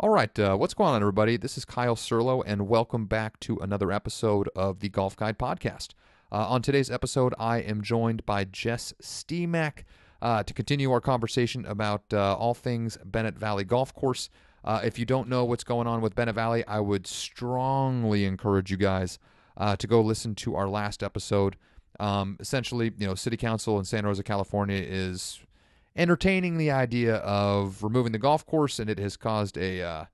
All right, uh, what's going on, everybody? This is Kyle Serlo, and welcome back to another episode of the Golf Guide Podcast. Uh, on today's episode, I am joined by Jess Steemack uh, to continue our conversation about uh, all things Bennett Valley Golf Course. Uh, if you don't know what's going on with Bennett Valley, I would strongly encourage you guys uh, to go listen to our last episode. Um, essentially, you know, City Council in Santa Rosa, California is entertaining the idea of removing the golf course, and it has caused a uh,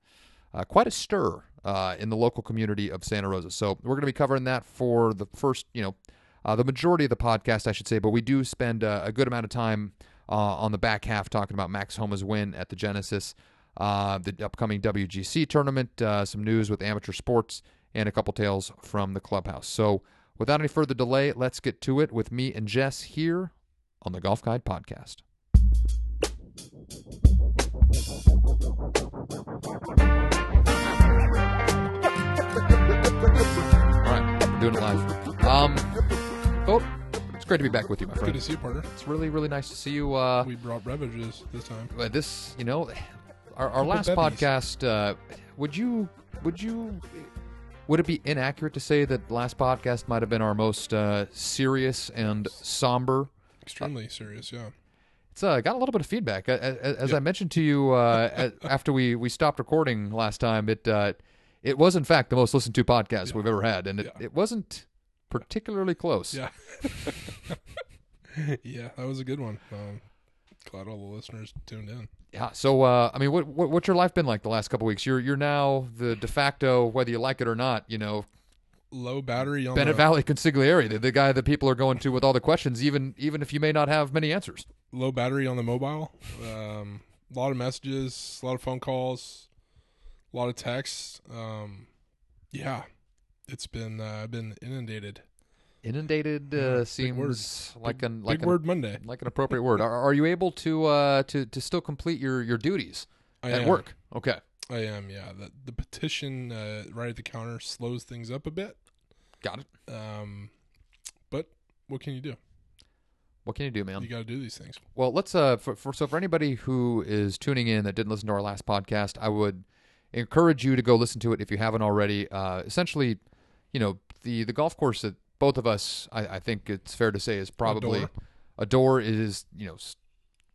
uh, quite a stir uh, in the local community of Santa Rosa. So we're going to be covering that for the first, you know, uh, the majority of the podcast, I should say. But we do spend uh, a good amount of time uh, on the back half talking about Max Homa's win at the Genesis, the upcoming WGC tournament, some news with amateur sports, and a couple tales from the clubhouse. So without any further delay, let's get to it with me and Jess here on the Golf Guide Podcast. All right, we're doing it live. Um, oh, it's great to be back with you, my friend. Good to see you, partner. It's really, really nice to see you. Uh, We brought beverages this time. uh, this, you know, our, our last podcast. Uh, would you, would you, would it be inaccurate to say that last podcast might have been our most uh, serious and somber? Extremely serious, yeah. It's uh, got a little bit of feedback. A- a- As I mentioned to you uh, after we, we stopped recording last time, it uh, it was in fact the most listened to podcast we've ever had, and it, Yeah. it wasn't particularly close. Yeah. yeah, that was a good one. Um, glad all the listeners tuned in. Yeah. So, uh, I mean, what, what what's your life been like the last couple weeks? You're you're now the de facto, whether you like it or not, you know, Low battery on Bennett the Valley consigliere, the, the guy that people are going to with all the questions, even even if you may not have many answers. Low battery on the mobile. Um, a lot of messages, a lot of phone calls, a lot of texts. Um, yeah, it's been uh, been inundated. Inundated uh, big seems like an like big an, word Monday. like an appropriate word. Are, are you able to uh, to to still complete your your duties I at am. work? Okay, I am. Yeah, the the petition uh, right at the counter slows things up a bit. got it. Um, but what can you do? What can you do, man? You got to do these things. Well, let's uh for, for so for anybody who is tuning in that didn't listen to our last podcast, I would encourage you to go listen to it if you haven't already. Uh, essentially, you know the the golf course that both of us, I, I think it's fair to say, is probably Adore. adore is you know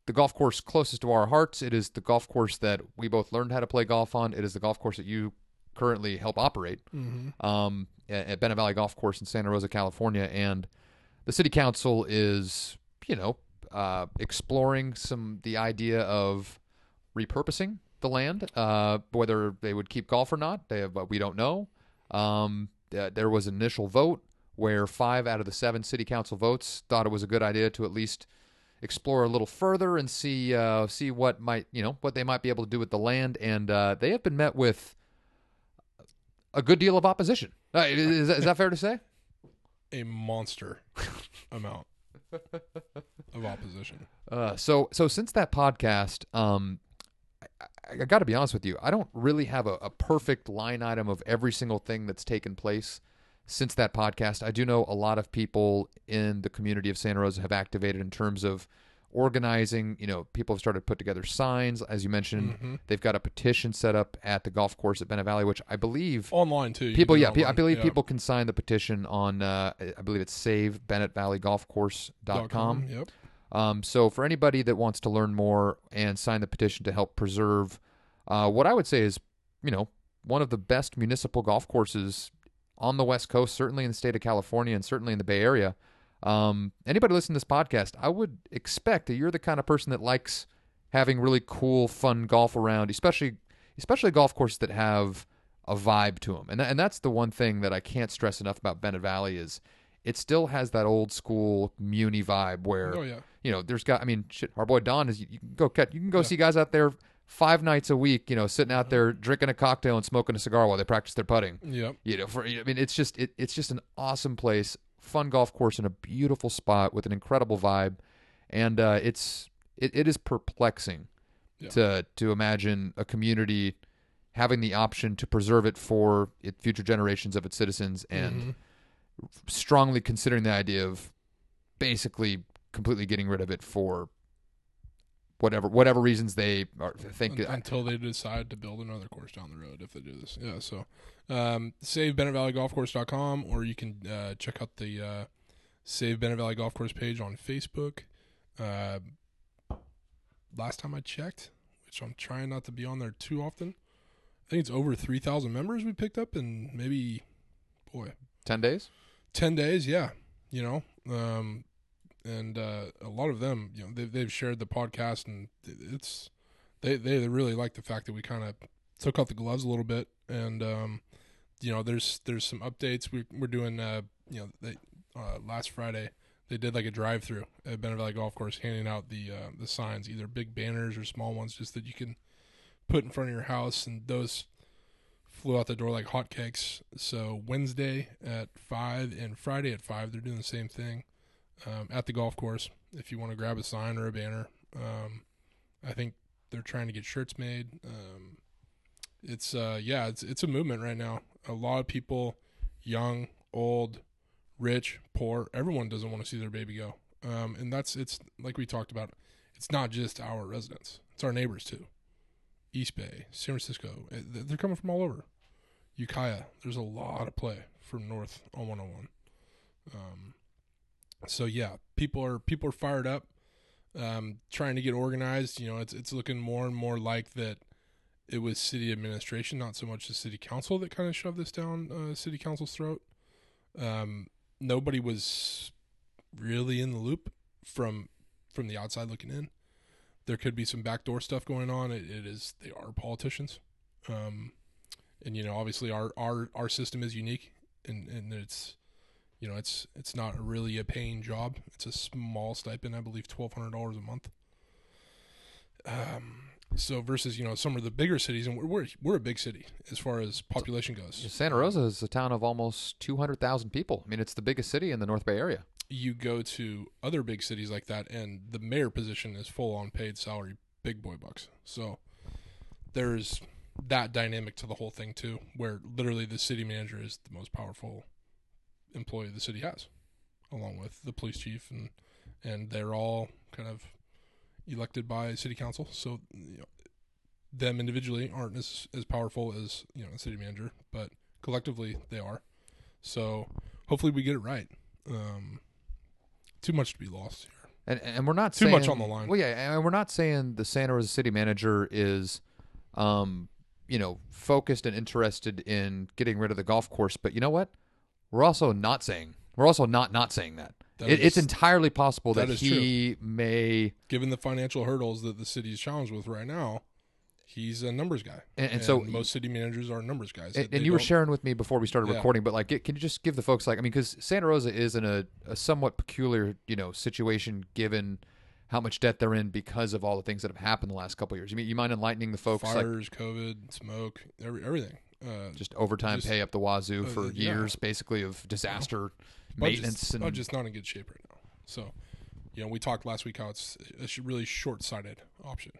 the golf course closest to our hearts. It is the golf course that we both learned how to play golf on. It is the golf course that you currently help operate Mm-hmm. um, at, at Bennett Valley Golf Course in Santa Rosa, California, and the city council is, you know, uh, exploring some the idea of repurposing the land. Uh, whether they would keep golf or not, they have, we don't know. Um, uh, there was an initial vote where five out of the seven city council votes thought it was a good idea to at least explore a little further and see uh, see what might you know what they might be able to do with the land, and uh, they have been met with a good deal of opposition. Uh, is, is that fair to say? A monster amount of opposition. Uh, so so since that podcast, um, I, I, got to be honest with you, I don't really have a, a perfect line item of every single thing that's taken place since that podcast. I do know a lot of people in the community of Santa Rosa have activated in terms of organizing. You know, people have started to put together signs, as you mentioned. Mhm. They've got a petition set up at the golf course at Bennett Valley, which I believe Online too. people yeah pe- i believe Yeah. people can sign the petition on uh, i believe it's savebennettvalleygolfcourse.com com. Yep. um, so for anybody that wants to learn more and sign the petition to help preserve uh, what i would say is you know one of the best municipal golf courses on the west coast certainly in the state of california and certainly in the bay area um, anybody listening to this podcast i would expect that you're the kind of person that likes having really cool fun golf around especially especially golf courses that have a vibe to them. And, tha- and that's the one thing that I can't stress enough about Bennett Valley is it still has that old school Muni vibe where Oh yeah. you know there's got I mean shit our boy Don is you, you can go catch you can go Yeah. see guys out there five nights a week you know sitting out there drinking a cocktail and smoking a cigar while they practice their putting Yep. you know for I mean it's just it, it's just an awesome place fun golf course in a beautiful spot with an incredible vibe and uh, it's it, it is perplexing Yeah. to to imagine a community having the option to preserve it for it, future generations of its citizens and Mhm. strongly considering the idea of basically completely getting rid of it for whatever whatever reasons they are, think. Un- until they decide to build another course down the road if they do this. Yeah, so um, save Bennett Valley Golf Course.com or you can uh, check out the uh, Save Bennett Valley Golf Course page on Facebook. Uh, last time I checked, which I'm trying not to be on there too often, I think it's over 3,000 members we picked up in maybe, boy, Ten days. 10 days. Yeah. You know, um, and uh, a lot of them, you know, they've, they've shared the podcast and it's, they, they really like the fact that we kind of took off the gloves a little bit. And, um, you know, there's, there's some updates. We, we're doing, uh, you know, they, uh, last Friday, they did like a drive through at Bennett Valley Golf Course, handing out the uh, the signs, either big banners or small ones, just that you can put in front of your house, and those flew out the door like hotcakes. So Wednesday at five and Friday at five, they're doing the same thing um, at the golf course. If you want to grab a sign or a banner, um, I think they're trying to get shirts made. Um, it's uh, yeah, it's it's a movement right now. A lot of people, young, old, rich, poor, everyone doesn't want to see their baby go. Um, and that's it's like we talked about. It's not just our residents; it's our neighbors too. East Bay, San Francisco, eh, they're coming from all over. Ukiah, there's a lot of play from north on 101. Um, so yeah, people are people are fired up, um, trying to get organized. You know, it's it's looking more and more like that. It was city administration, not so much the city council, that kind of shoved this down uh, city council's throat. Um, nobody was really in the loop from from the outside looking in. There could be some backdoor stuff going on. it, it is they are politicians, um, and you know obviously our our our system is unique, and and it's you know it's it's not really a paying job. It's a small stipend, I believe, twelve hundred dollars a month. Um, so versus you know some of the bigger cities, and we're we're, we're a big city as far as population goes. Santa Rosa is a town of almost two hundred thousand people. I mean, it's the biggest city in the North Bay area. You go to other big cities like that, and the mayor position is full on paid salary, big boy bucks. So there's that dynamic to the whole thing too, where literally the city manager is the most powerful employee the city has, along with the police chief, and and they're all kind of elected by city council. So you know, them individually aren't as as powerful as you know a city manager, but collectively they are. So hopefully we get it right. Um, too much to be lost here. And and we're not Too saying, much on the line. Well, yeah, and we're not saying the Santa Rosa city manager is, um, you know, focused and interested in getting rid of the golf course. But you know what? We're also not saying we're also not not saying that. That It, is- it's entirely possible that, he may, Given the financial hurdles that the city is challenged with right now, he's a numbers guy. and, and so most city managers are numbers guys. and, and you were sharing with me before we started Yeah. recording, but like, can you just give the folks like, I mean, because Santa Rosa is in a, a somewhat peculiar, you know, situation given how much debt they're in because of all the things that have happened the last couple of years. You mean you mind enlightening the folks like fires, COVID, smoke, every, everything. Uh, just overtime Just- pay up the wazoo uh, for yeah. years, basically of disaster budget's- maintenance and budget's not in good shape right now. So, you know, we talked last week how it's a really short-sighted option.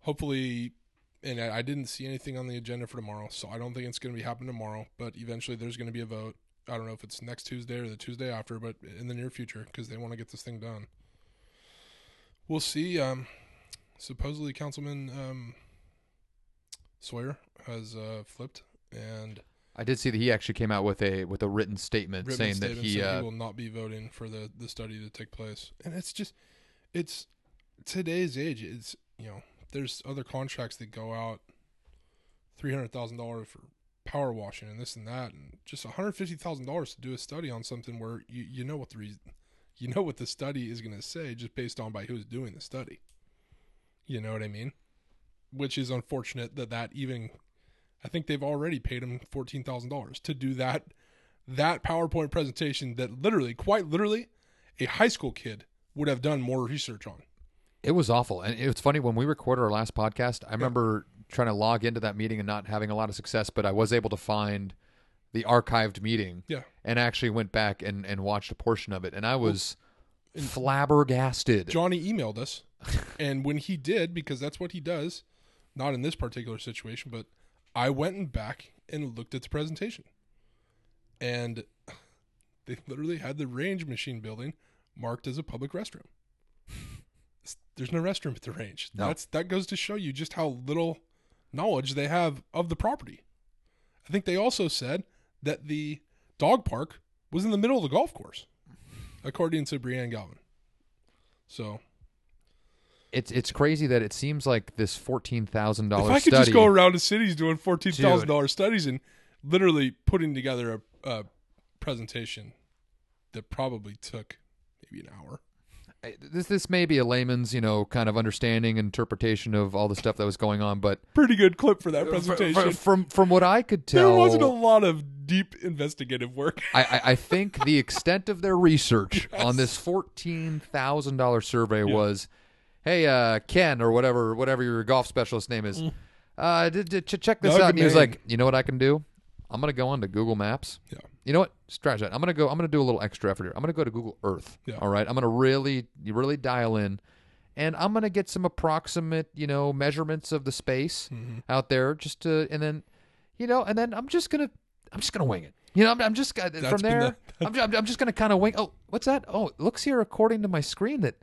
Hopefully, and I, I didn't see anything on the agenda for tomorrow, so I don't think it's going to be happening tomorrow. But eventually, there's going to be a vote. I don't know if it's next Tuesday or the Tuesday after, but in the near future because they want to get this thing done. We'll see. Um, supposedly, Councilman um, Sawyer has uh, flipped and I did see that he actually came out with a with a written statement written saying statement that he, uh, he will not be voting for the the study to take place. And it's just it's today's age. It's you know there's other contracts that go out three hundred thousand dollars for power washing and this and that, and just one hundred fifty thousand dollars to do a study on something where you you know what the reason you know what the study is going to say just based on by who's doing the study. You know what I mean? Which is unfortunate that that even I think they've already paid him fourteen thousand dollars to do that that PowerPoint presentation that literally, quite literally, a high school kid would have done more research on. it was awful. And it's funny when we recorded our last podcast, I remember trying to log into that meeting and not having a lot of success, but I was able to find the archived meeting Yeah. and actually went back and, and watched a portion of it, and I was flabbergasted. Johnny emailed us, and when he did, because that's what he does, not in this particular situation, but I went and back and looked at the presentation, and they literally had the range machine building marked as a public restroom. There's no restroom at the range. No. That's that goes to show you just how little knowledge they have of the property. I think they also said that the dog park was in the middle of the golf course, according to Brianne Galvin. So It's it's crazy that it seems like this fourteen thousand dollars. if I could study. just go around the cities doing fourteen thousand dollars studies and literally putting together a, a presentation that probably took maybe an hour. This this may be a layman's you know kind of understanding interpretation of all the stuff that was going on, but Pretty good clip for that presentation. fr- from from what I could tell, there wasn't a lot of deep investigative work. I, I, I think the extent of their research Yes. on this fourteen thousand dollar survey Yeah. was, hey uh, Ken or whatever whatever your golf specialist name is, uh, d- d- ch- check this Doug out. And he was Main. like, you know what I can do? I'm gonna go on to Google Maps. Yeah. You know what? Scratch that. I'm gonna go. I'm gonna do a little extra effort here. I'm gonna go to Google Earth. Yeah. All right. I'm gonna really, really dial in, and I'm gonna get some approximate, you know, measurements of the space Mhm. out there, just to, and then, you know, and then I'm just gonna, I'm just gonna wing it. You know, I'm, I'm just gonna- from been there. I'm, ju- I'm just gonna kind of wing. Oh, what's that? Oh, it looks here according to my screen that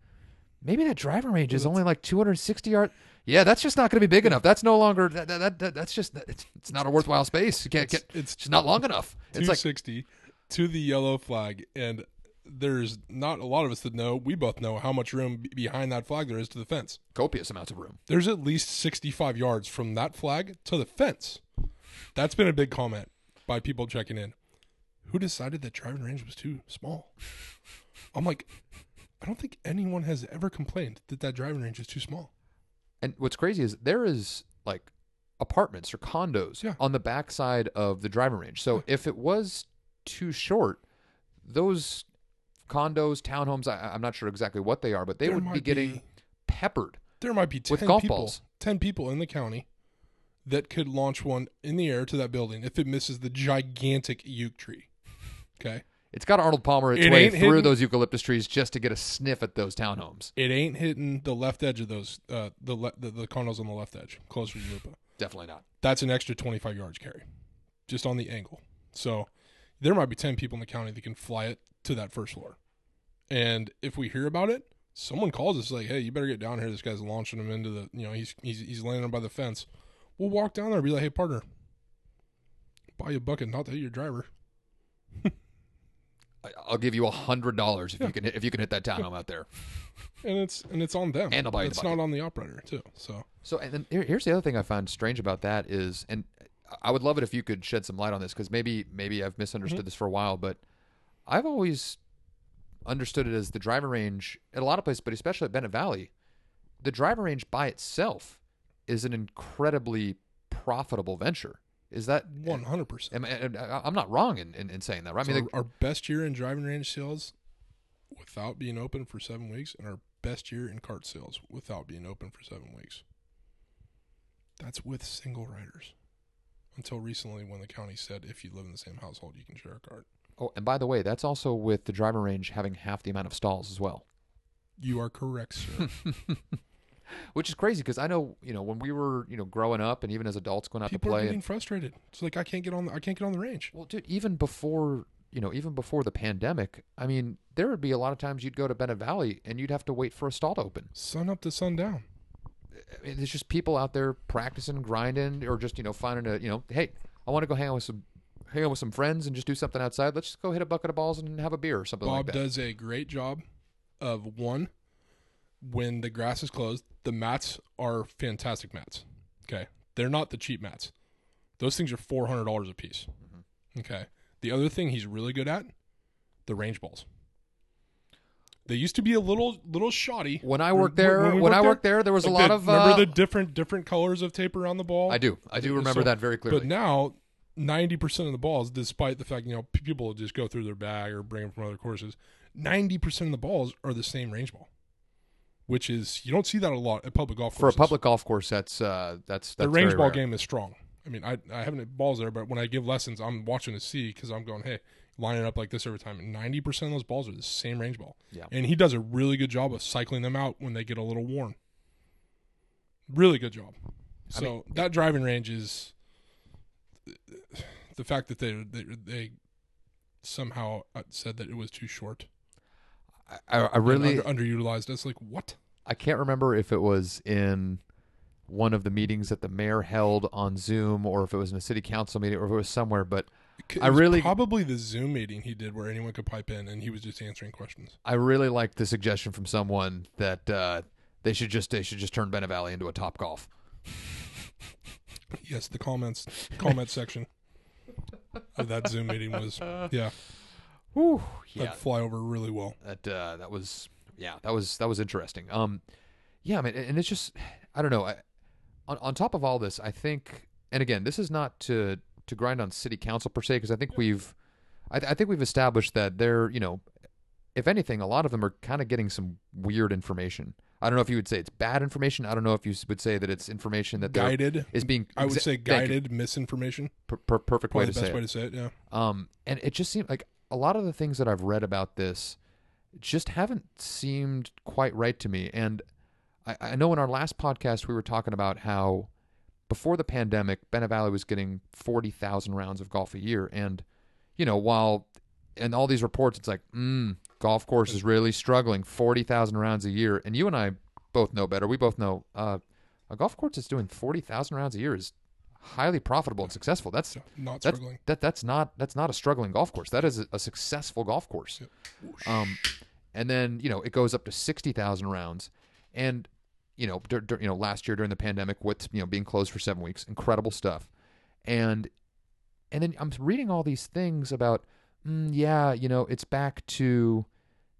maybe that driving range is only like 260 yards. Yeah, that's just not going to be big enough. That's no longer that, that, that that's just it's, it's not a worthwhile space. You can't It's, get it's just not long enough. It's like 260 to the yellow flag, and there's not a lot of us that know. We both know how much room behind that flag there is to the fence. copious amounts of room. There's at least 65 yards from that flag to the fence. That's been a big comment by people checking in. Who decided that driving range was too small? I'm like, I don't think anyone has ever complained that that driving range is too small. And what's crazy is there is like apartments or condos Yeah. on the backside of the driving range. So if it was too short, those condos, townhomes, I, I'm not sure exactly what they are, but they There would be getting be- peppered. There might be 10 With golf people, balls. 10 people in the county that could launch one in the air to that building if it misses the gigantic uke tree. Okay? It's got Arnold Palmer its It way through hidden- those eucalyptus trees just to get a sniff at those townhomes. It ain't hitting the left edge of those uh the le- the, the condos on the left edge, closer to Lupa. Definitely not. That's an extra 25 yards carry just on the angle. So there might be 10 people in the county that can fly it to that first floor. And if we hear about it, someone calls us like, "Hey, you better get down here. This guy's launching him into the, you know, he's he's he's landing by the fence." We'll walk down there and be like, "Hey, partner, buy you a bucket, not to hit your driver." I'll give you a hundred dollars if you can hit, if you can hit that townhome out there. And it's and it's on them. And I'll buy you It's not on the operator too. So So, and then here, here's the other thing I found strange about that is, and I would love it if you could shed some light on this because maybe maybe I've misunderstood Mm-hmm. this for a while, but I've always understood it as the driver range at a lot of places, but especially at Bennett Valley, the driver range by itself is an incredibly profitable venture. Is that 100. percent Am, am- I'm not wrong in, in, in saying that, right? I mean, our, our best year in driving range sales without being open for seven weeks, and our best year in cart sales without being open for seven weeks. That's with single riders. Until recently, when the county said if you live in the same household, you can share a cart. oh, and by the way, that's also with the driving range having half the amount of stalls as well. You are correct, sir. which is crazy because I know you know when we were you know growing up and even as adults going out People to are getting And, frustrated. It's like I can't get on. The, I can't get on the range. well, dude, even before you know even before the pandemic, I mean, there would be a lot of times you'd go to Bennett Valley and you'd have to wait for a stall to open. Sun up to sundown. I mean, there's just people out there practicing, grinding, or just you know finding a you know, hey, I want to go hang out with some hang out with some friends and just do something outside. Let's just go hit a bucket of balls and have a beer or something Bob like that. Bob does a great job of one when the grass is closed. The mats are fantastic mats. Okay, they're not the cheap mats. Those things are four hundred dollars a piece. Mm-hmm. Okay. The other thing he's really good at, the range balls. They used to be a little little shoddy. When I worked there, when, we I worked there, there was a lot the- of. remember uh, the different different colors of tape around the ball. I do, I do remember So- that very clearly. But now, ninety percent of the balls, despite the fact you know people just go through their bag or bring them from other courses, ninety percent of the balls are the same range ball, which is you don't see that a lot at public golf for a public golf course, that's uh, that's, that's the range ball rare. game is strong. I mean, I I haven't hit balls there, but when I give lessons, I'm watching to see because I'm going, hey, line it up like this every time. Ninety percent of those balls are the same range ball. Yeah. and he does a really good job of cycling them out when they get a little worn. Really good job. I So mean, that driving range is the fact that they they, they somehow uh, said that it was too short, I, I really, under, underutilized. It's like what? I can't remember if it was in one of the meetings that the mayor held on Zoom, or if it was in a city council meeting, or if it was somewhere. But It I really- probably the Zoom meeting he did where anyone could pipe in and he was just answering questions. I really liked the suggestion from someone that uh, they should just they should just turn Bennett Valley into a Topgolf. Yes, the comments comment section of that Zoom meeting was yeah, Whew, yeah, that'd fly over really well. that uh, that was yeah that was that was interesting. Um, yeah, I mean, and it's just I don't know. I, on on top of all this, I think, and again, this is not to to grind on city council per se, because I think we've I, I think we've established that they're you know, if anything, a lot of them are kind of getting some weird information. I don't know if you would say it's bad information. I don't know if you would say that it's information that Guided, is being. I would say guided misinformation. Per- per- perfect way to the say best it. way to say it. Yeah, Um, and it just seemed like a lot of the things that I've read about this just haven't seemed quite right to me. And I, I know in our last podcast we were talking about how before the pandemic, Bennett was getting forty thousand rounds of golf a year, and you know while in all these reports it's like, mm, golf course is really struggling, forty thousand rounds a year, and you and I both know better. We both know uh, a golf course that's doing forty thousand rounds a year is highly profitable and successful. That's not that's struggling. that that's not that's not a struggling golf course. That is a, a successful golf course. Um, and then you know it goes up to sixty thousand rounds, and you know dur- dur- you know last year during the pandemic, with you know being closed for seven weeks, incredible stuff, and and then I'm reading all these things about mm, yeah you know it's back to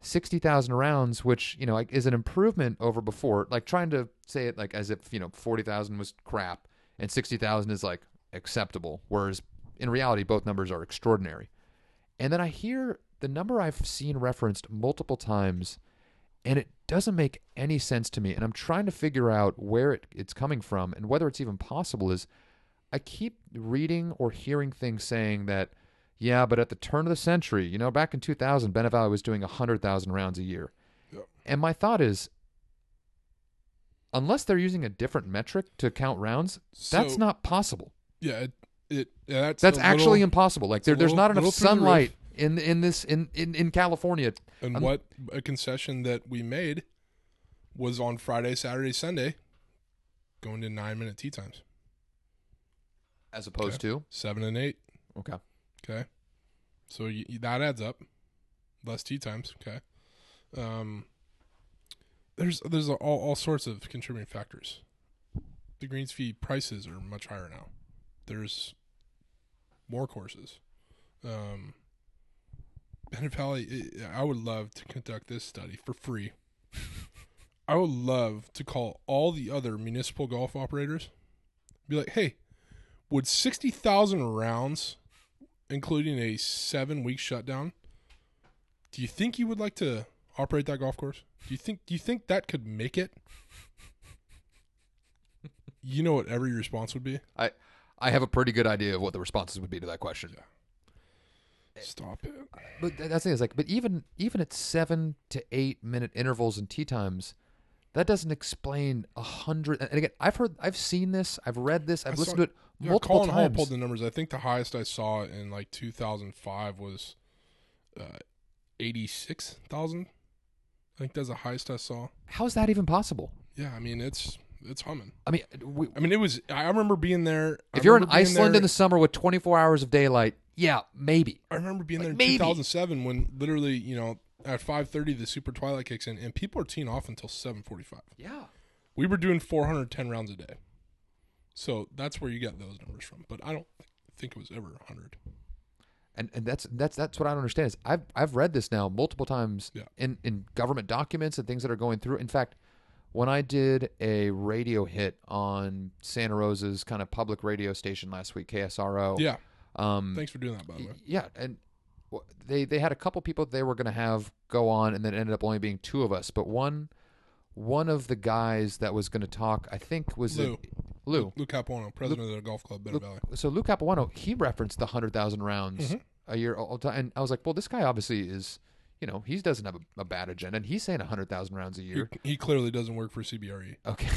sixty thousand rounds, which you know like, is an improvement over before. Like trying to say it like as if you know forty thousand was crap and sixty thousand is like acceptable, whereas in reality both numbers are extraordinary. And then I hear the number I've seen referenced multiple times, and it doesn't make any sense to me. And I'm trying to figure out where it, it's coming from and whether it's even possible. Is I keep reading or hearing things saying that, yeah, but at the turn of the century, you know, back in 2000, Bennett Valley was doing 100,000 rounds a year. Yep. And my thought is, unless they're using a different metric to count rounds, that's not possible. yeah. It, it yeah, that's That's actually little- impossible. Like there, there's not enough little through the roof. sunlight in in this in in, in California. And I'm- what a concession that we made was on Friday, Saturday, Sunday, going to nine minute tee times, as opposed to seven and eight. okay Okay, so y that adds up. Less tee times. Okay. Um. There's there's all all sorts of contributing factors. The greens fee prices are much higher now. There's more courses. Um. Bennett Valley, I would love to conduct this study for free. I would love to call all the other municipal golf operators, be like, "Hey, would sixty thousand rounds including a seven week shutdown. Do you think you would like to operate that golf course? Do you think do you think that could make it? You know what every response would be? I I have a pretty good idea of what the responses would be to that question. Stop it. But that's the thing is like, but even even at seven to eight minute intervals and tee times, that doesn't explain a hundred. And again, I've heard, I've seen this, I've read this, I've I listened saw- to it Yeah, multiple Colin Hall times. pulled the numbers. I think the highest I saw in like 2005 was uh, 86,000. I think that's the highest I saw. How is that even possible? Yeah, I mean it's it's humming. I mean, uh, we, I mean it was. I remember being there. If you're in Iceland there- in the summer with 24 hours of daylight, yeah, maybe. I remember being Like, there in maybe. 2007 when literally, you know, at 5:30 the super twilight kicks in and people are teeing off until 7:45. Yeah. We were doing 410 rounds a day. So that's where you get those numbers from, but I don't think it was ever 100. And and that's that's that's what I don't understand is I've I've read this now multiple times Yeah. in in government documents and things that are going through. In fact, when I did a radio hit on Santa Rosa's kind of public radio station last week, KSRO. Yeah. Um, Thanks for doing that by the way. yeah, and they they had a couple people they were going to have go on, and then it ended up only being two of us. But one one of the guys that was going to talk, I think, was Lou. Lou. Luke Capuano, president of the golf club Better Luke- Valley. So Lou Capuano, he referenced the hundred thousand rounds Mhm. a year all the time, and I was like, well, this guy obviously is, you know, he doesn't have a, a bad agenda, and he's saying hundred thousand rounds a year. he clearly doesn't work for CBRE. Okay,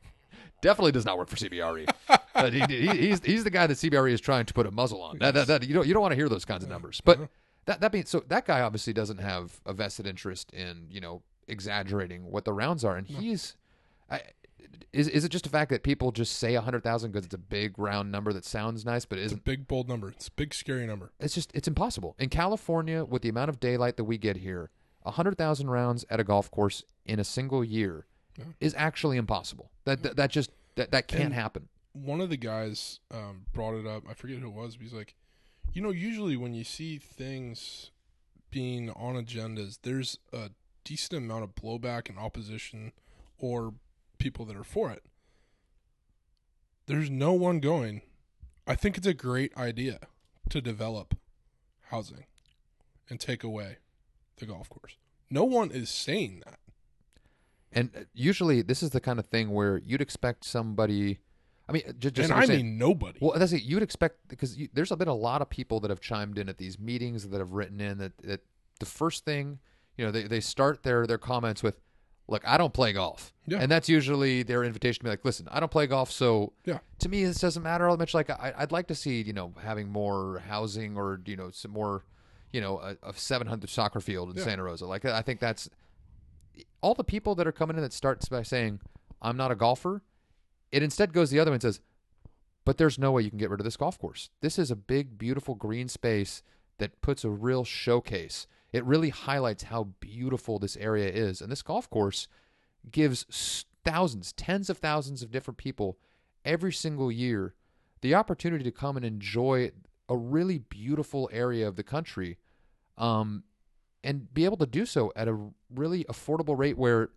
definitely does not work for CBRE. but he, he, he's he's the guy that CBRE is trying to put a muzzle on. That, that, that you don't you don't want to hear those kinds of numbers. But Uh-huh. that that means so that guy obviously doesn't have a vested interest in you know exaggerating what the rounds are, and he's. I, is is it just a fact that people just say hundred thousand because it's a big round number that sounds nice, but It's a isn't? big bold number. It's a big scary number. It's just it's impossible in California with the amount of daylight that we get here. hundred thousand rounds at a golf course in a single year Yeah. is actually impossible. That that, that just that, that can't And- happen. One of the guys um, brought it up. I forget who it was. But he's like, you know, usually when you see things being on agendas, there's a decent amount of blowback and opposition, or people that are for it. There's no one going. I think it's a great idea to develop housing and take away the golf course. No one is saying that. And uh, usually, this is the kind of thing where you'd expect somebody. I mean, just, just and I understand- mean nobody. Well, that's it. You'd expect because you, there's been a lot of people that have chimed in at these meetings that have written in that, that the first thing, you know, they, they start their their comments with, "Look, I don't play golf," Yeah. and that's usually their invitation to be like, "Listen, I don't play golf, so Yeah. to me this doesn't matter all that much. Like, I, I'd like to see you know having more housing or you know some more, you know, a, a 700 soccer field in Yeah. Santa Rosa. Like, I think that's all the people that are coming in that starts by saying, "I'm not a golfer." It instead goes the other way and says, but there's no way you can get rid of this golf course. This is a big, beautiful green space that puts a real showcase. It really highlights how beautiful this area is. And this golf course gives thousands, tens of thousands of different people every single year the opportunity to come and enjoy a really beautiful area of the country um, and be able to do so at a really affordable rate where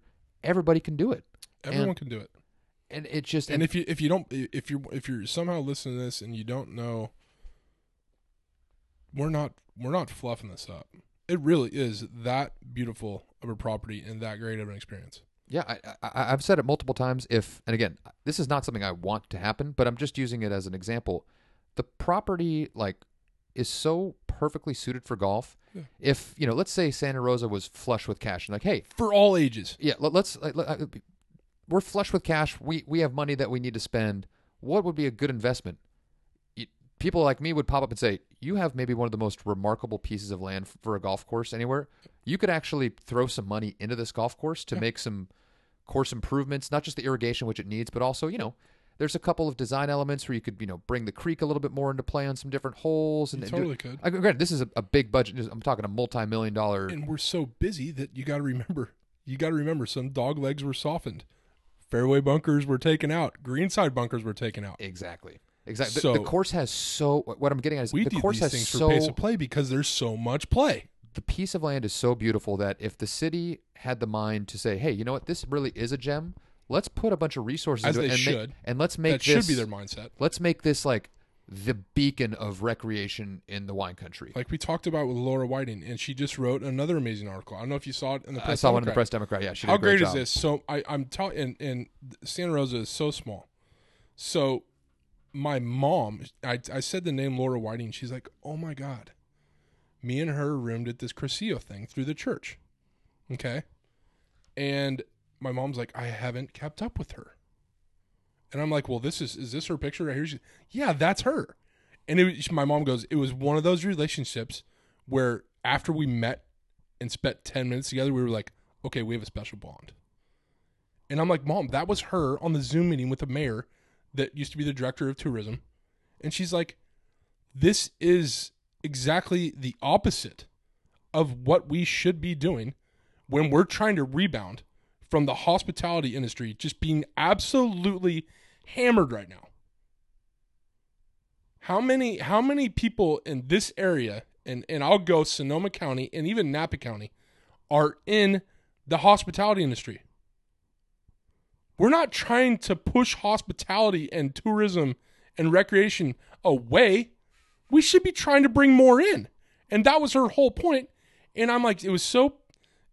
everybody can do it. Everyone and- can do it. And it just, and if you if you don't if you if you're somehow listening to this and you don't know we're not we're not fluffing this up it really is that beautiful of a property and that great of an experience Yeah, I, I, I've said it multiple times. If and again, this is not something I want to happen, but I'm just using it as an example. The property like is so perfectly suited for golf. Yeah. If you know, let's say Santa Rosa was flush with cash, and like, hey, for all ages yeah, let, let's like, let- uh, we're flush with cash. We we have money that we need to spend. What would be a good investment? People like me would pop up and say, "You have maybe one of the most remarkable pieces of land for a golf course anywhere. You could actually throw some money into this golf course to Yeah. make some course improvements, not just the irrigation which it needs, but also, you know, there's a couple of design elements where you could, you know, bring the creek a little bit more into play on some different holes. And you and do- totally could I, granted, this is a, a big budget. I'm talking a multi-million dollar. and we're so busy that you got to remember you got to remember some dog legs were softened fairway bunkers were taken out greenside bunkers were taken out Exactly. Exactly. The- So- the, course has so. What I'm getting at is we the course these has things so for pace of play because there's so much play the piece of land is so beautiful that if the city had the mind to say, "Hey, you know what? This really is a gem. Let's put a bunch of resources As into it and make- should. and let's make that this should be their mindset let's make this like the beacon of recreation in the wine country." like we talked about with Laura Whiting, and she just wrote another amazing article. I don't know if you saw it in the press. I saw one in the Press Democrat. Yeah, she did How a great, great is this? So I, I'm telling, and, and Santa Rosa is so small. So my mom, I, I said the name Laura Whiting. She's like, oh my god, me and her roomed at this Cursillo thing through the church. Okay, and my mom's like, I haven't kept up with her. And I'm like, well, this is is this her picture right here? She's, yeah, that's her. And it, my mom goes, it was one of those relationships where after we met and spent 10 minutes together, we were like, okay, we have a special bond. And I'm like, Mom, that was her on the Zoom meeting with the mayor that used to be the director of tourism. And she's like, this is exactly the opposite of what we should be doing when we're trying to rebound from the hospitality industry just being absolutely hammered right now. How many how many people in this area and and I'll go Sonoma County and even Napa County are in the hospitality industry? We're not trying to push hospitality and tourism and recreation away. We should be trying to bring more in. And that was her whole point. And I'm like, it was so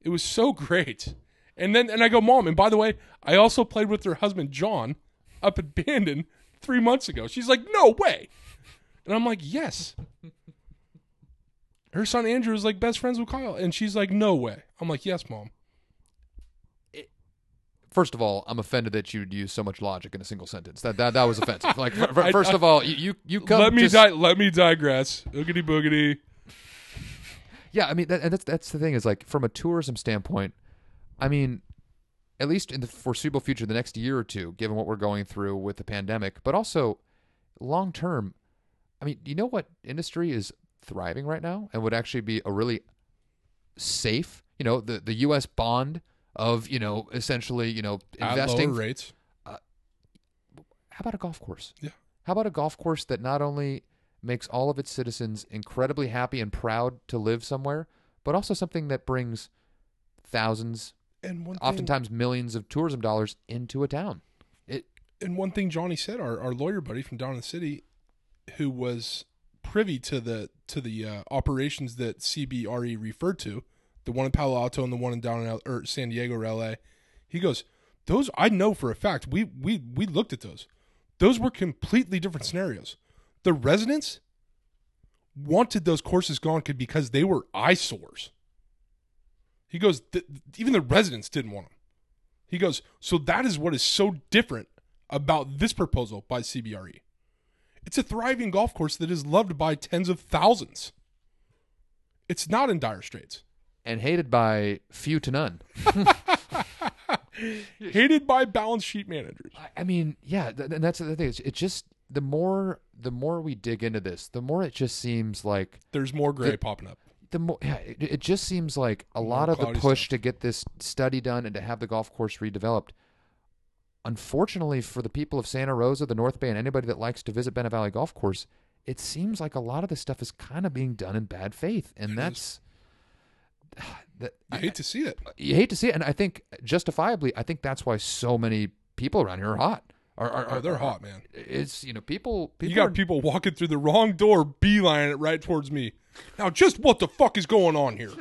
it was so great. And then and I go, Mom, and by the way, I also played with her husband John up at Bandon three months ago. She's like, No way. And I'm like, Yes. Her son Andrew is like best friends with Kyle. And she's like, No way. I'm like, Yes, Mom. First of all, I'm offended that you'd use so much logic in a single sentence. That that, that was offensive. Like, f- I- first I- of all, you you, you come. let me just- di- let me digress. Oogity boogity. Yeah, I mean, that, and that's that's the thing is like from a tourism standpoint, I mean, at least in the foreseeable future, the next year or two, given what we're going through with the pandemic, but also long term, I mean, you know what industry is thriving right now and would actually be a really safe, you know, the, the U.S. bond of, you know, essentially, you know, investing. lower rates. How about a golf course? Yeah. How about a golf course that not only makes all of its citizens incredibly happy and proud to live somewhere, but also something that brings thousands, And thing, oftentimes millions of tourism dollars into a town. It and one thing Johnny said, our, our lawyer buddy from down in the city, who was privy to the to the uh, operations that CBRE referred to, the one in Palo Alto and the one in down in L- or San Diego or LA, he goes, those I know for a fact. We we we looked at those. Those were completely different scenarios. The residents wanted those courses gone because they were eyesores. He goes, even the residents didn't want them. He goes, so that is what is so different about this proposal by CBRE. It's a thriving golf course that is loved by tens of thousands. It's not in dire straits. And hated by few to none. Hated by balance sheet managers. I- mean, yeah, th- and that's the thing. It's, it just the more the more we dig into this, the more it just seems like There's more gray The- popping up. the more yeah, it, it just seems like a More lot of the push stuff. to get this study done and to have the golf course redeveloped. Unfortunately, for the people of Santa Rosa, the North Bay, and anybody that likes to visit Bennett Valley Golf Course, it seems like a lot of this stuff is kind of being done in bad faith, and It is. that. I hate to see it. Uh, you hate to see it, and I think justifiably, I think that's why so many people around here are hot. Are, are, Oh, they're are- hot, man. It's you know people. people You got are- people walking through the wrong door, beelining it right towards me. Now, just what the fuck is going on here?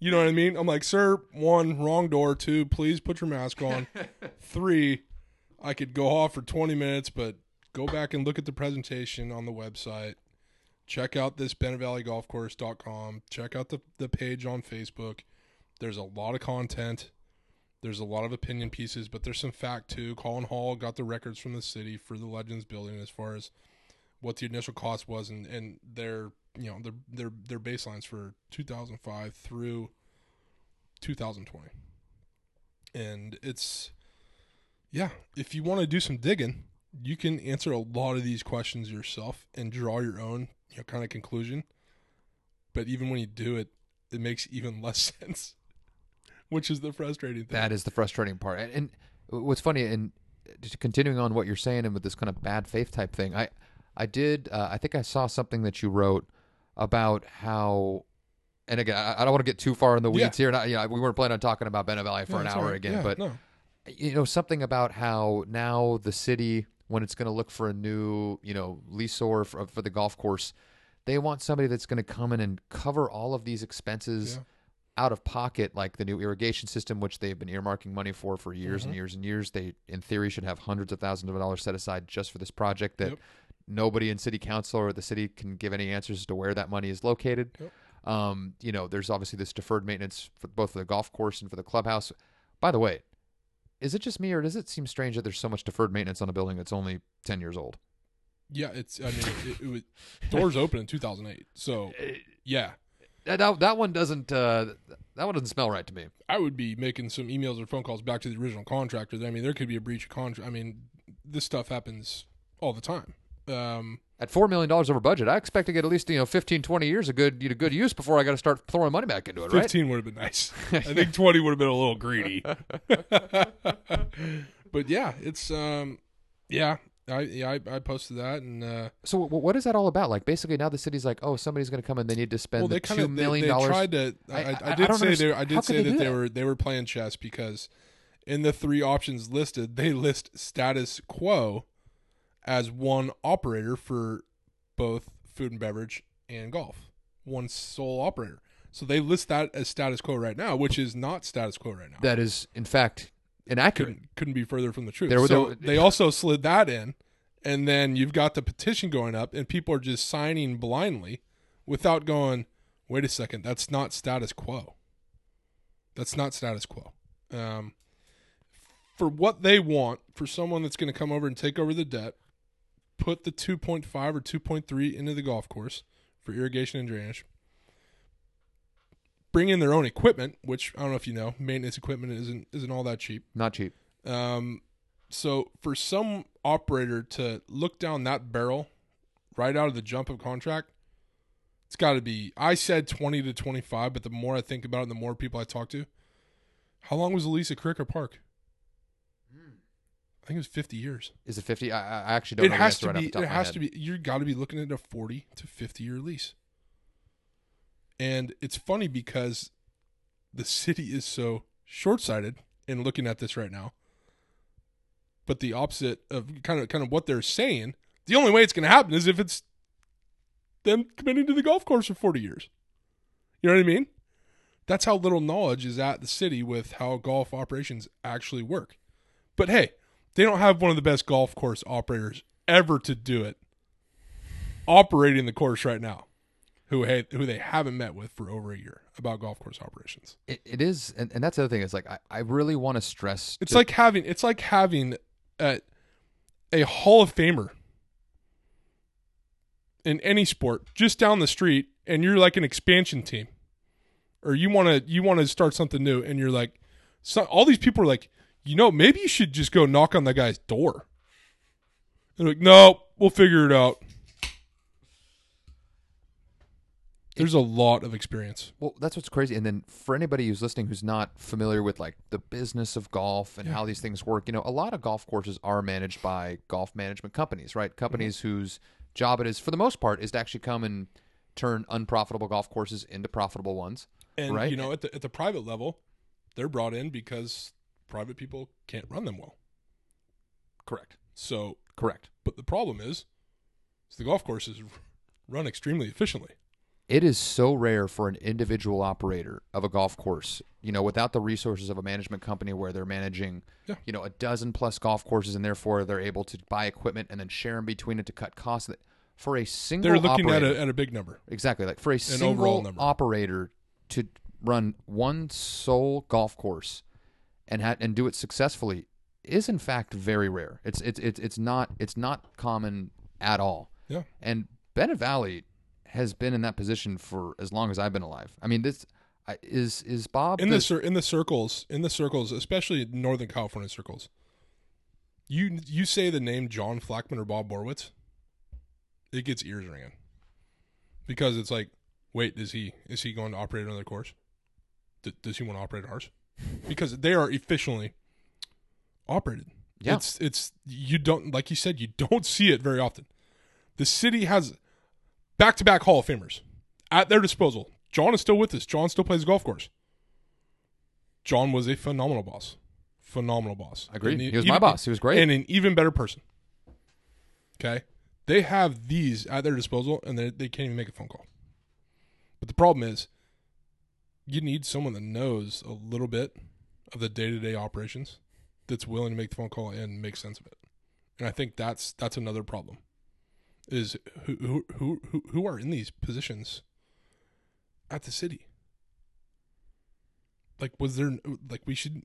You know what I mean? I'm like, sir, one, wrong door. Two, please put your mask on. Three, I could go off for 20 minutes, but go back and look at the presentation on the website. Check out this BennettValleyGolfCourse.com. Check out the, the page on Facebook. There's a lot of content. There's a lot of opinion pieces, but there's some fact too. Colin Hall got the records from the city for the Legends building as far as what the initial cost was and, and their you know their their their baselines for 2005 through 2020. And it's yeah, if you want to do some digging, you can answer a lot of these questions yourself and draw your own you know kind of conclusion. But even when you do it, it makes even less sense, which is the frustrating thing. That is the frustrating part. And, and what's funny, and just continuing on what you're saying, and with this kind of bad faith type thing, I, I did. Uh, I think I saw something that you wrote about how. And again, I I don't want to get too far in the weeds Yeah. here. I, you know, we weren't planning on talking about Valley for an hour right. again, Yeah, but no. you know something about how now the city when it's going to look for a new you know leaseor for, for the golf course they want somebody that's going to come in and cover all of these expenses Yeah. out of pocket like the new irrigation system which they've been earmarking money for for years and Mhm. years and years they in theory should have hundreds of thousands of dollars set aside just for this project that Yep. nobody in city council or the city can give any answers to where that money is located Yep. um, you know there's obviously this deferred maintenance for both for the golf course and for the clubhouse by the way is it just me or does it seem strange that there's so much deferred maintenance on a building that's only 10 years old? Yeah, it's. I mean, it, it was doors open in 2008. So yeah, That, that, that one doesn't uh, that one doesn't smell right to me. I would be making some emails or phone calls back to the original contractor. I mean, there could be a breach of contract. I mean, this stuff happens all the time. Um, At $4 million over budget, I expect to get at least, you know, 15, 20 years of good, you know, good use before I got to start throwing money back into it, right? 15 would have been nice. I think 20 would have been a little greedy. but yeah, it's um, yeah. I yeah I, I posted that and uh, So wh- what is that all about? Like basically now the city's like, oh, somebody's going to come and they need to spend well the they kind $2 of they, million they dollars. tried to. I, I- I, did say they I did say they that they were they were playing chess because in the three options listed they list status quo as one operator for both food and beverage and golf, one sole operator. So they list that as status quo right now, which is not status quo right now. That is, in fact, inaccurate. couldn't couldn't be further from the truth. There so there they also slid that in, and then you've got the petition going up, and people are just signing blindly without going. Wait a second, that's not status quo. That's not status quo. Um, for what they want, for someone that's going to come over and take over the debt, put the 2.5 or 2.3 into the golf course for irrigation and drainage. bring in their own equipment, which I don't know if you know, maintenance equipment isn't isn't all that cheap. Not cheap. Um, so for some operator to look down that barrel right out of the jump of contract, it's got to be. I said twenty to twenty five, but the more I think about it, the more people I talk to. How long was the lease at Cricket Park? I think it was fifty years. Is it 50? I, I actually don't It know has to be. top It has to be. You got to be looking at a forty to fifty year lease. And it's funny because the city is so short sighted in looking at this right now. But the opposite of kind of kind of what they're saying, the only way it's going to happen is if it's them committing to the golf course for forty years. You know what I mean? That's how little knowledge is at the city with how golf operations actually work. But hey, they don't have one of the best golf course operators ever to do it operating the course right now who hey, who they haven't met with for over a year about golf course operations It, it is, and, and that's the other thing. Is like I, I really want to stress. it's to- like having it's like having a, a hall of famer in any sport just down the street and you're like an expansion team or you want to you want to start something new and you're like so, all these people are like you know maybe you should just go knock on that guy's door they're like no we'll figure it out there's a lot of experience Well, that's what's crazy. And then for anybody who's listening who's not familiar with like the business of golf and how these things work, you know, a lot of golf courses are managed by golf management companies, right? Mm-hmm. Companies whose job it is, for the most part, is to actually come and turn unprofitable golf courses into profitable ones. And Right. you know, at the at the private level, they're brought in because private people can't run them well. Correct. So, Correct. but the problem is, is the golf courses run extremely efficiently. It is so rare for an individual operator of a golf course, you know, without the resources of a management company where they're managing, Yeah. you know, a dozen plus golf courses and therefore they're able to buy equipment and then share them between it to cut costs. For a single They're looking operator, at a, at a big number. Exactly. Like for a overall single operator to run one sole golf course and ha- and do it successfully is in fact very rare. It's it's it's it's not it's not common at all. Yeah. And Bennett Valley has been in that position for as long as I've been alive. I mean, this I- is is Bob In the- the in the circles, in the circles, especially Northern California circles. You you say the name John Flackman or Bob Borwitz, it gets ears ringing. Because it's like, wait, is he is he going to operate another course? D- does he want to operate ours? Because they are efficiently operated. Yeah. It's it's you don't like you said you don't see it very often. The city has back to back Hall of Famers at their disposal. John is still with us. John still plays golf course. John was a phenomenal boss. Phenomenal boss. I agree. He was my boss. He was great. And an even better person. Okay? They have these at their disposal and they, they can't even make a phone call. But the problem is, you need someone that knows a little bit of the day to day operations that's willing to make the phone call and make sense of it. And I think that's that's another problem. Is who who who who, are in these positions at the city? Like, was there like we should?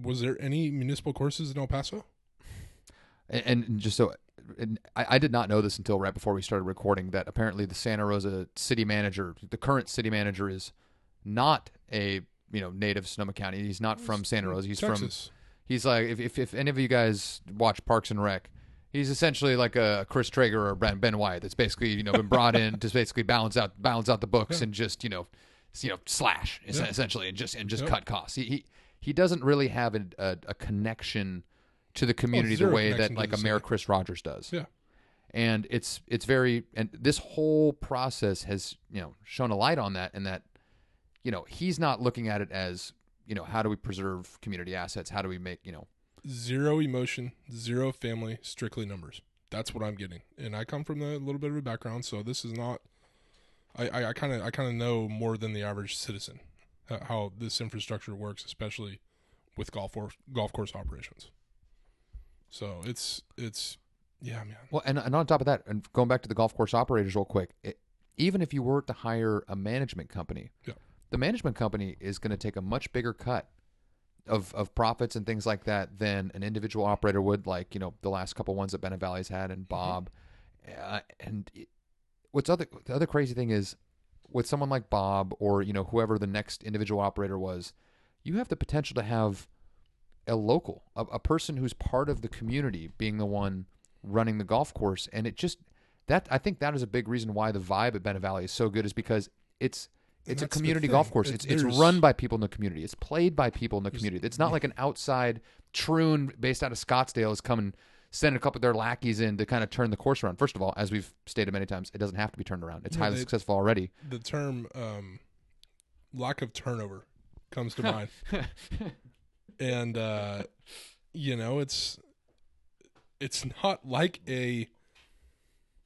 Was there any municipal courses in El Paso? And, and just so, and I, I did not know this until right before we started recording that apparently the Santa Rosa city manager, the current city manager, is not a you know native Sonoma County. He's not from Santa Rosa. He's from Texas. He's like if, if if any of you guys watch Parks and Rec, he's essentially like a Chris Traeger or Ben Ben Wyatt that's basically you know been brought in to basically balance out balance out the books Yeah. and just you know you know slash Yeah. essentially and just and just Yep. cut costs. He, he he doesn't really have a, a, a connection to the community the Oh, way that like a Mayor. Chris Rogers does. Yeah. And it's it's very and this whole process has you know shown a light on that and that you know he's not looking at it as you know how do we preserve community assets how do we make you know zero emotion, zero family, strictly numbers. That's what I'm getting, and I come from a little bit of a background, so this is not. I I kind of I kind of know more than the average citizen how, how this infrastructure works, especially with golf course golf course operations. So it's it's yeah, man. Well, and, and on top of that, and going back to the golf course operators real quick, it, even if you were to hire a management company, Yeah. The management company is going to take a much bigger cut of of profits and things like that than an individual operator would, like you know the last couple ones that Bennett Valley's had and Bob. Uh, and it, what's other the other crazy thing is with someone like Bob or you know whoever the next individual operator was, you have the potential to have a local, a, a person who's part of the community, being the one running the golf course, and it just that I think that is a big reason why the vibe at Bennett Valley is so good is because it's it's a community golf course. It- It's it's run by people in the community. It's played by people in the community. It's not like an outside Troon based out of Scottsdale is coming sending a couple of their lackeys in to kind of turn the course around. First of all, as we've stated many times, it doesn't have to be turned around. It's Yeah, highly they- successful already. The term um, lack of turnover comes to mind, and uh, you know it's it's not like a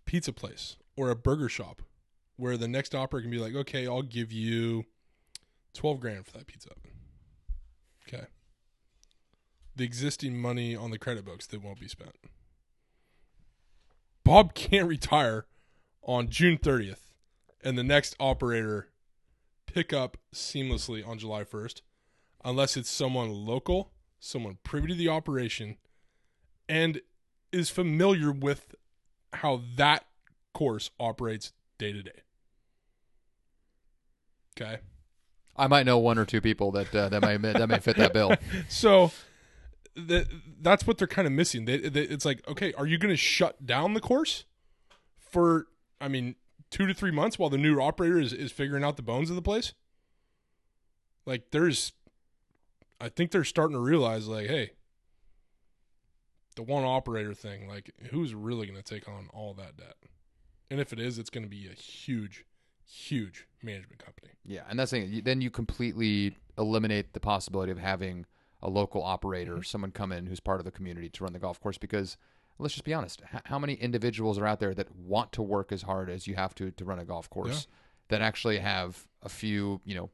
pizza place or a burger shop where the next operator can be like, okay, I'll give you twelve grand for that pizza. Okay. The existing money on the credit books that won't be spent. Bob can't retire on June 30th and the next operator pick up seamlessly on July 1st unless it's someone local, someone privy to the operation, and is familiar with how that course operates day to day. Okay. I might know one or two people that uh, that may that may fit that bill. So that that's what they're kind of missing. They, they, it's like, okay, are you going to shut down the course for, I mean, two to three months while the new operator is, is figuring out the bones of the place? Like, there's, I think they're starting to realize, like, hey, the one operator thing, like, who's really going to take on all that debt? And if it is, it's going to be a huge, huge management company. Yeah, and that's the thing. Then you completely eliminate the possibility of having a local operator, mm-hmm. someone come in who's part of the community to run the golf course. Because let's just be honest, how many individuals are out there that want to work as hard as you have to to run a golf course that actually have a few, you know,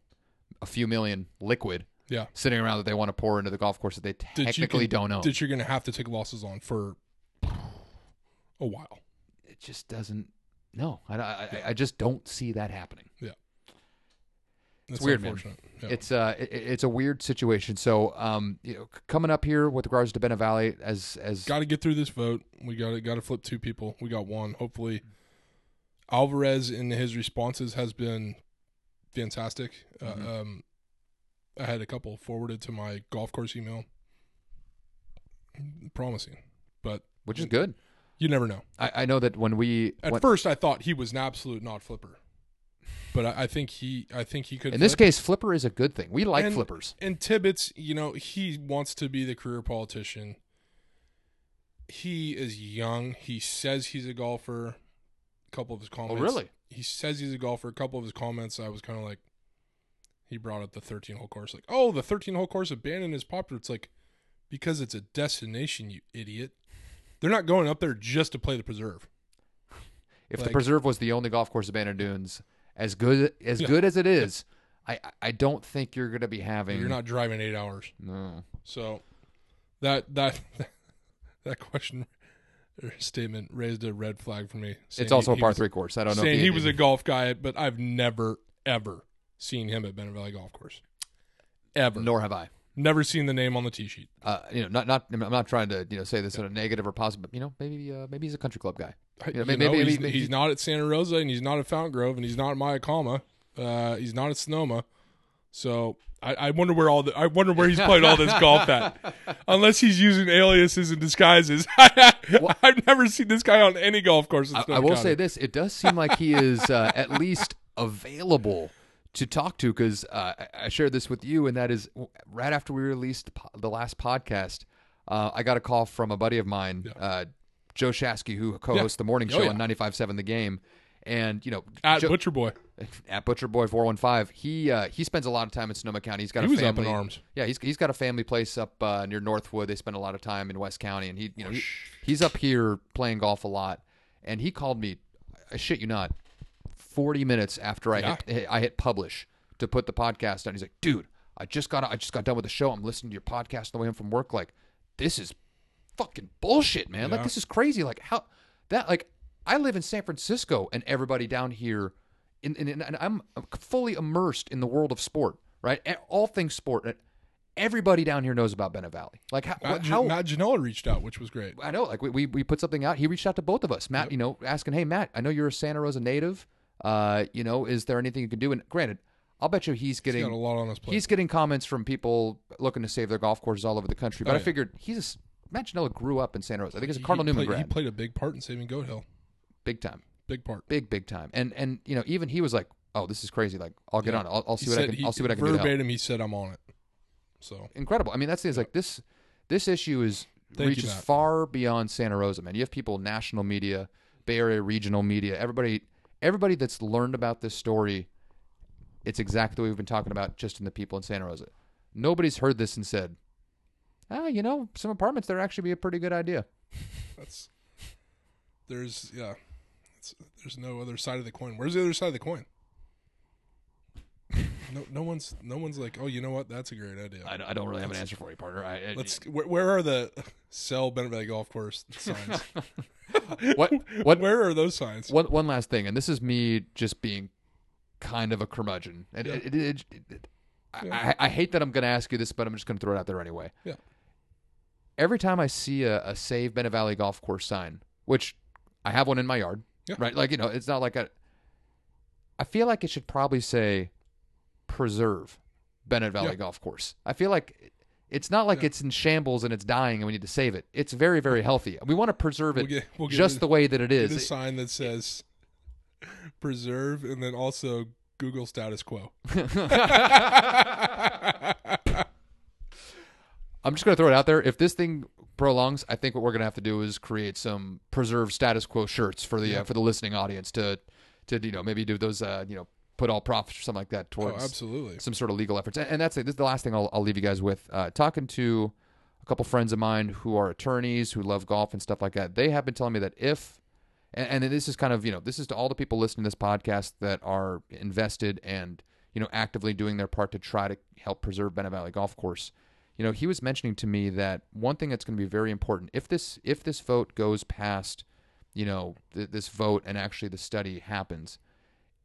a few million liquid Yeah. sitting around that they want to pour into the golf course that they That technically can- don't own? That you're going to have to take losses on for a while. it just doesn't. No, I, I, I- I just don't see that happening. Yeah, It's weird, man. Yeah. It's uh, it, it's a weird situation. So, um, you know, coming up here with regards to Bennett Valley, as as got to get through this vote. We got to got to flip two people. We got one. Hopefully, Alvarez in his responses has been fantastic. Mhm. Uh, um, I had a couple forwarded to my golf course email. Promising, but which is good. You never know. I, I know that when we At when- first, I thought he was an absolute not flipper, but I, I think he I think he could. in this case, flipper is a good thing. We like And- flippers. and Tibbetts, you know, he wants to be the career politician. He is young. He says he's a golfer. A couple of his oh, comments. Oh, really? He says he's a golfer. A couple of his comments, I was kind of like, he brought up the 13 hole course. Like, oh, the 13 hole course abandoned is popular. It's like, because it's a destination, you idiot. They're not going up there just to play the preserve. If the preserve was the only golf course at Bandon Dunes, as good as Yeah. good as it is, I I don't think you're going to be having. You're not driving eight hours. No. So that that that question or statement raised a red flag for me. It's also he- a par was- three course. I don't know. Saying if he was a golf guy, but I've never ever seen him at Bennett Valley Golf Course. Ever. nor have I. Never seen the name on the tee sheet. Uh, you know, not not. I'm not trying to you know say this in a negative or positive, but you know, maybe uh, maybe he's a country club guy. You know, maybe- maybe- he's, maybe- he's not at Santa Rosa and he's not at Fountain Grove and he's not at Mayacama. Uh, he's not at Sonoma. So I, I wonder where all the I wonder where he's played all this golf at. Unless he's using aliases and disguises. I've never seen this guy on any golf course. In I, I will County. say this: it does seem like he is uh, at least available to talk to because uh, I- shared this with you, and that is right after we released the, last podcast. Uh, I got a call from a buddy of mine, Yeah. uh, Joe Shasky, who co-hosts the morning Oh, show yeah. on 95.7 The Game, and you know, at Joe- Butcher Boy. at Butcher Boy four one five. He uh, he spends a lot of time in Sonoma County. He's got He a was up family. in arms. Yeah, he's he's got a family place up uh, near Northwood. They spend a lot of time in West County, and he you know he, he's up here playing golf a lot. And he called me. I shit you not. Forty minutes after I Yeah. hit I hit publish to put the podcast on, he's like, "Dude, I just got I just got done with the show. I'm listening to your podcast on the way home from work. Like, this is fucking bullshit, man. Like this is crazy. Like how that like I live in San Francisco and everybody down here in, in, in- and I'm fully immersed in the world of sport, right? All things sport. Everybody down here knows about Bennett Valley. Like how, Matt, how Matt Ginella reached out, which was great. I know, like we, we we put something out. He reached out to both of us. Matt, you know, asking, "Hey, Matt, I know you're a Santa Rosa native. Uh, you know, is there anything you can do? And granted, I'll bet you he's He's getting got a lot on his plate. he's getting comments from people looking to save their golf courses all over the country. But Oh, I figured he's a, Matt Ginella grew up in Santa Rosa. I think he's a Cardinal he Newman played, He played a big part in saving Goat Hill. big time, Big part. big big time. And and you know even he was like, oh, this is crazy. Like I'll get Yeah. on it. I'll, I'll see what I can. he- I'll see what I can do. to help. Verbatim, he said, "I'm on it." So incredible. I mean, that's the thing. Is like this. This issue is Thank reaches Matt. far beyond Santa Rosa, man. You have people, national media, Bay Area regional media, everybody, everybody that's learned about this story. It's exactly what we've been talking about, just in the people in Santa Rosa. Nobody's heard this and said, "Ah, you know, some apartments there actually be a pretty good idea." that's there's yeah, there's no other side of the coin. Where's the other side of the coin? No, no one's no one's like, oh, you know what? That's a great idea. I, I don't really have an answer for you, partner. I, I- Let's. Where, where are the sell Bennett Valley Golf Course signs? what what Where are those signs? one one last thing, and this is me just being kind of a curmudgeon. And Yeah. it, it, it, Yeah. I, I hate that I'm going to ask you this, but I'm just going to throw it out there anyway. Yeah. Every time I see a, a Save Bennett Valley Golf Course sign, which I have one in my yard, Yeah. right? Like you know, it's not like a. I feel like it should probably say, "Preserve Bennett Valley Yeah. Golf Course." I feel like. It's not like Yeah. it's in shambles and it's dying and we need to save it. It's very, very healthy. We want to preserve it We'll get, we'll just a, the way that it is. get a sign that says preserve and then also Google status quo. I'm just going to throw it out there. If this thing prolongs, I think what we're going to have to do is create some preserve status quo shirts for the Yeah. uh, for the listening audience to to you know maybe do those uh, you know put all profits or something like that oh, towards absolutely. some sort of legal efforts. And, and that's it. This is the last thing I'll, I'll leave you guys with. Uh, talking to a couple friends of mine who are attorneys who love golf and stuff like that. They have been telling me that if and, and this is kind of you know this is to all the people listening to this podcast that are invested and you know actively doing their part to try to help preserve Bennett Valley Golf Course. You know, he was mentioning to me that one thing that's going to be very important if this if this vote goes past, you know, th- this vote and actually the study happens,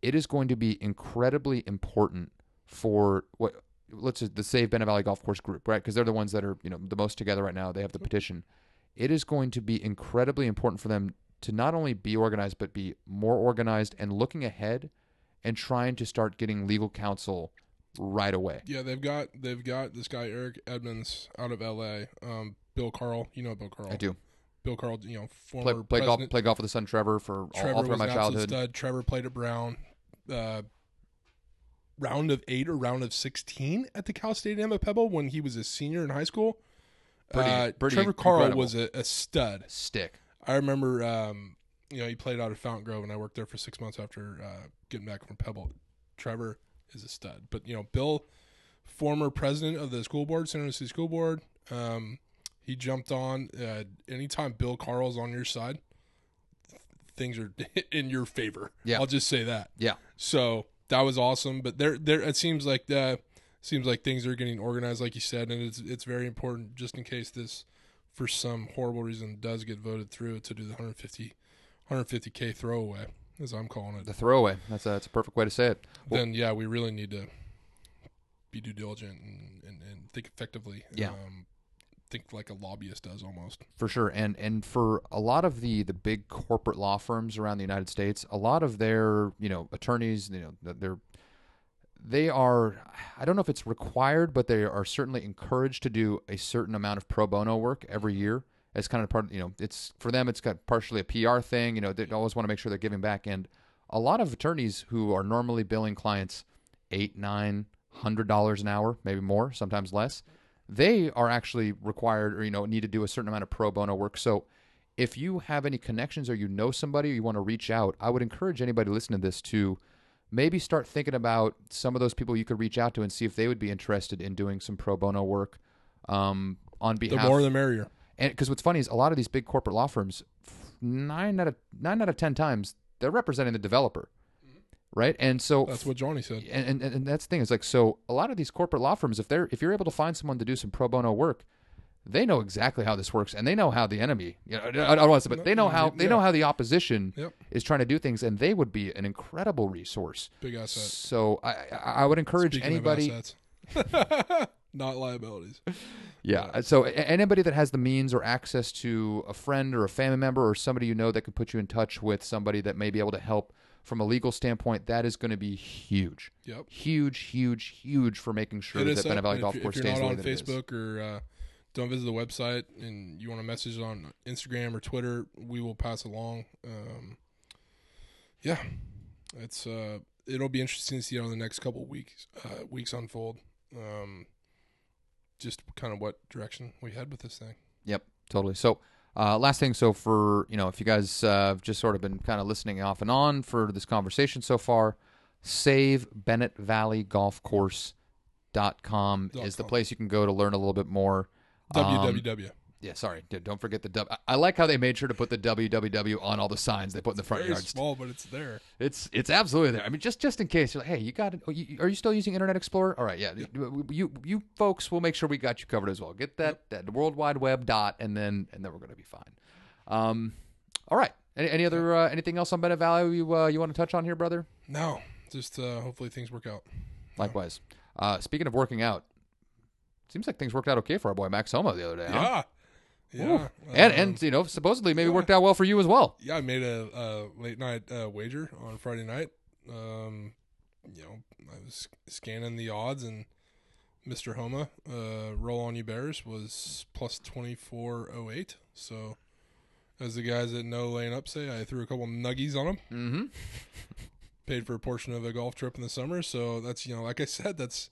it is going to be incredibly important for what let's just the Save Bennett Valley Golf Course group, right? Because they're the ones that are you know the most together right now. They have the petition. It is going to be incredibly important for them to not only be organized but be more organized and looking ahead and trying to start getting legal counsel right away. Yeah, they've got they've got this guy Eric Edmonds out of L.A. Um, Bill Carl, you know Bill Carl. I do Bill Carl, you know play, former play golf play golf with the son Trevor for all, Trevor all throughout was my childhood. Stud. Trevor played at Brown. Uh, round of eight or round of sixteen at the Cal State Emma Pebble when he was a senior in high school. Pretty- uh, pretty Trevor Carl was a, a stud. Stick. I remember, um, you know, he played out of Fountain Grove, and I worked there for six months after uh, getting back from Pebble. Trevor is a stud, but you know, Bill, former president of the school board, San Jose School Board, um, he jumped on. Uh, anytime Bill Carl's on your side, things are in your favor. Yeah. I'll just say that. Yeah. So that was awesome. But there, there, it seems like uh, seems like things are getting organized, like you said, and it's it's very important just in case this, for some horrible reason, does get voted through to do the 150, 150k throwaway, as I'm calling it. The throwaway. That's a, that's a perfect way to say it. Well- then yeah, we really need to be due diligent and, and, and think effectively. Yeah. Um, think like a lobbyist does almost. For sure, and and for a lot of the the big corporate law firms around the United States, a lot of their you know attorneys, you know they're they are I don't know if it's required, but they are certainly encouraged to do a certain amount of pro bono work every year. As kind of part, you know, it's for them. It's got partially a PR thing. You know, they always want to make sure they're giving back. And a lot of attorneys who are normally billing clients eight, nine, hundred dollars an hour, maybe more, sometimes less, they are actually required or you know need to do a certain amount of pro bono work. So if you have any connections or you know somebody or you want to reach out, I would encourage anybody listening to this to maybe start thinking about some of those people you could reach out to and see if they would be interested in doing some pro bono work um, on behalf. The more, the merrier. and because what's funny is a lot of these big corporate law firms, nine out of nine out of ten times they're representing the developer, right? And so That's what Johnny said. and, and and that's the thing is like so a lot of these corporate law firms if they're if you're able to find someone to do some pro bono work they know exactly how this works and they know how the enemy you know I don't want to say but they know how they know how the opposition Yep. is trying to do things and they would be an incredible resource Big asset. so I I would encourage Speaking anybody not liabilities. Yeah. uh, So anybody that has the means or access to a friend or a family member or somebody you know that could put you in touch with somebody that may be able to help from a legal standpoint, that is going to be huge. Yep. Huge, huge, huge for making sure that up, Valley Golf if, Course if you're stays not the way on that it is. Facebook or uh, don't visit the website and you want to message on Instagram or Twitter, we will pass along. Um, yeah, it's uh, it'll be interesting to see how the next couple weeks uh, weeks unfold. Um, just kind of what direction we head with this thing. Yep, totally. So, uh, last thing. So, for you know, if you guys uh, have just sort of been kind of listening off and on for this conversation so far, save Bennett Valley Golf Course dot com is the place you can go to learn a little bit more. Um, www. Yeah, sorry, don't forget the W. I like how they made sure to put the www on all the signs they put in the front yards. small, but it's there. It's it's absolutely there. I mean, just just in case you're like, hey, you got it? Oh, are you still using Internet Explorer? All right, yeah. You you folks, we'll make sure we got you covered as well. Get that that World Wide Web dot, and then and then we're gonna be fine. Um, all right. Any, any other uh, anything else on Bennett Valley you uh, you want to touch on here, brother? No, just uh, hopefully things work out. Likewise. Uh, speaking of working out, seems like things worked out okay for our boy Max Homa the other day. Yeah. Yeah, and Um, and you know supposedly maybe yeah. worked out well for you as well. yeah, I made a, a late night uh, wager on Friday night. Um, you know, I was scanning the odds, and Mister Homa, uh, roll on you Bears was plus twenty four oh eight. So, as the guys that No Laying Up say, I threw a couple nuggies on them. Mm-hmm. Paid for a portion of a golf trip in the summer. So that's you know, like I said, that's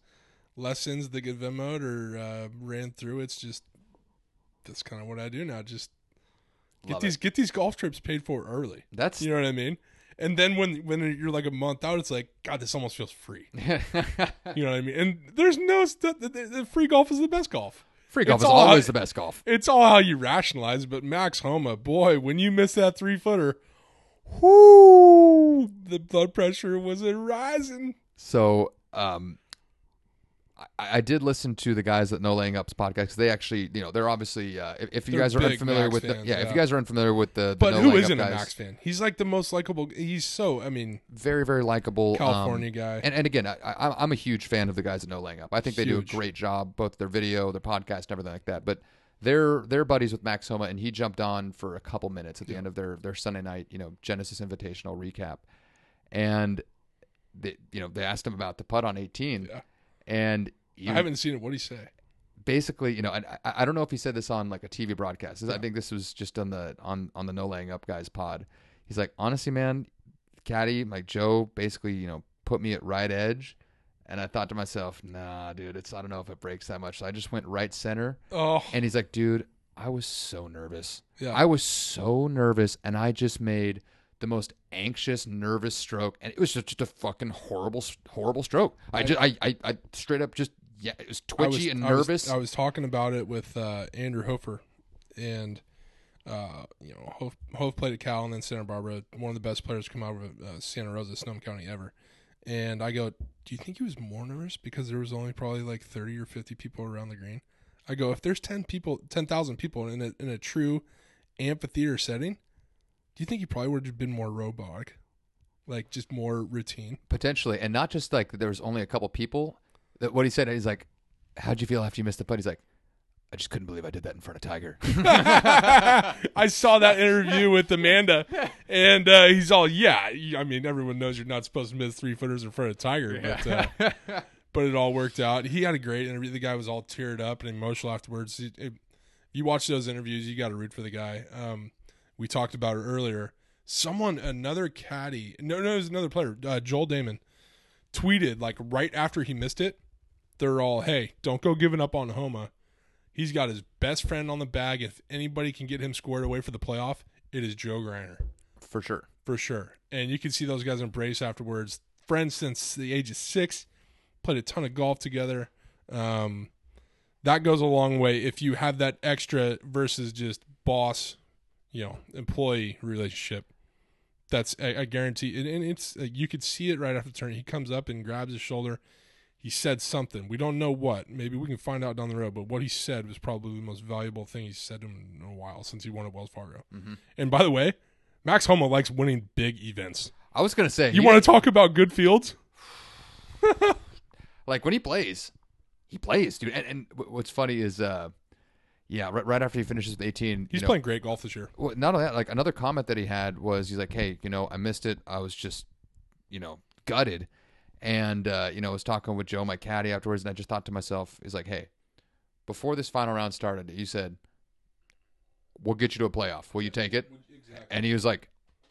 lessons that get Venmoed or uh, ran through. It's just that's kind of what I do now. Just get Love these get these golf trips paid for early. That's You know what I mean? And then when when you're like a month out, it's like God, this almost feels free. You know what I mean? And there's no st- the, the, the free golf is the best golf. free golf It's is always the best golf. It's all how you rationalize. But Max Homa, boy, when you miss that three footer, whoo, the blood pressure was a rising. So, um, I, I did listen to the guys at No Laying Ups podcast. they actually, you know, they're obviously, uh, if, if you They're guys are big unfamiliar Max with, the, fans, yeah, if yeah. you guys are unfamiliar with the, the But no who Laying isn't a guys, Max fan? He's like the most likable. He's so. I mean, very very likable um, California guy. And and again, I, I, I'm a huge fan of the guys at No Laying Up. I think they do a great job, both their video, their podcast, and everything like that. But they're they're buddies with Max Homa, and he jumped on for a couple minutes at the end of their their Sunday night, you know, Genesis Invitational recap, and they, you know, they asked him about the putt on 18, Yeah. And he I haven't seen it. What do he say? basically, you know, I, I don't know if he said this on like a TV broadcast. I think this was just on the on on the No Laying Up guys pod. He's like, honestly, man, Caddy, like Joe, basically, you know, put me at right edge, and I thought to myself, nah, dude, it's I don't know if it breaks that much. So I just went right center, Oh, and he's like, dude, I was so nervous. yeah. I was so nervous, and I just made the most anxious, nervous stroke, and it was just, just a fucking horrible, horrible stroke. I, I- just, I, I, I straight up just, yeah, it was twitchy was- and I was- nervous. I was, talking about it with uh, Andrew Hofer, and uh, you know, Hof, Hof played at Cal and then Santa Barbara. One of the best players to come out of uh, Santa Rosa, Sonoma County ever. And I go, do you think he was more nervous because there was only probably like thirty or fifty people around the green? I go, if there's ten people, ten thousand people in a in a true amphitheater setting, do you think he probably would have been more robotic, like just more routine? Potentially, and not just like there was only a couple people. That what he said, he's like, "How'd you feel after you missed the putt?" He's like, "I just couldn't believe I did that in front of Tiger." I saw that interview with Amanda, and uh, he's all, "Yeah, I mean, everyone knows you're not supposed to miss three footers in front of Tiger, but uh, but it all worked out. He had a great interview. The guy was all teared up and emotional afterwards. It- it- you watch those interviews, you got to root for the guy. Um, we talked about it earlier. Someone, another caddy, no, no, it was another player, uh, Joel Dahmen, tweeted like right after he missed it. They're all, "Hey, don't go giving up on Homa." He's got his best friend on the bag. If anybody can get him squared away for the playoff, it is Joe Greiner For sure. for sure. And you can see those guys embrace afterwards. Friends since the age of six, played a ton of golf together. Um, that goes a long way if you have that extra versus just boss, you know, employee relationship. That's I, I guarantee, and, and it's uh, you could see it right after the turn. He comes up and grabs his shoulder. He said something. We don't know what. Maybe we can find out down the road. But what he said was probably the most valuable thing he's said to him in a while since he won at Wells Fargo. Mhm. And by the way, Max Homa likes winning big events. I was gonna say, You want to talk about good fields? like when he plays, he plays, dude. And, and what's funny is, uh, yeah, right, right after he finishes with 18, He's you know, playing great golf this year. well, not only that, like another comment that he had was he's like, "Hey, you know, I missed it. I was just, you know, gutted." And uh, you know, I was talking with Joe, my caddy, afterwards, and I just thought to myself, "He's like, hey, before this final round started, you said we'll get you to a playoff. Will you take it?" And he was like,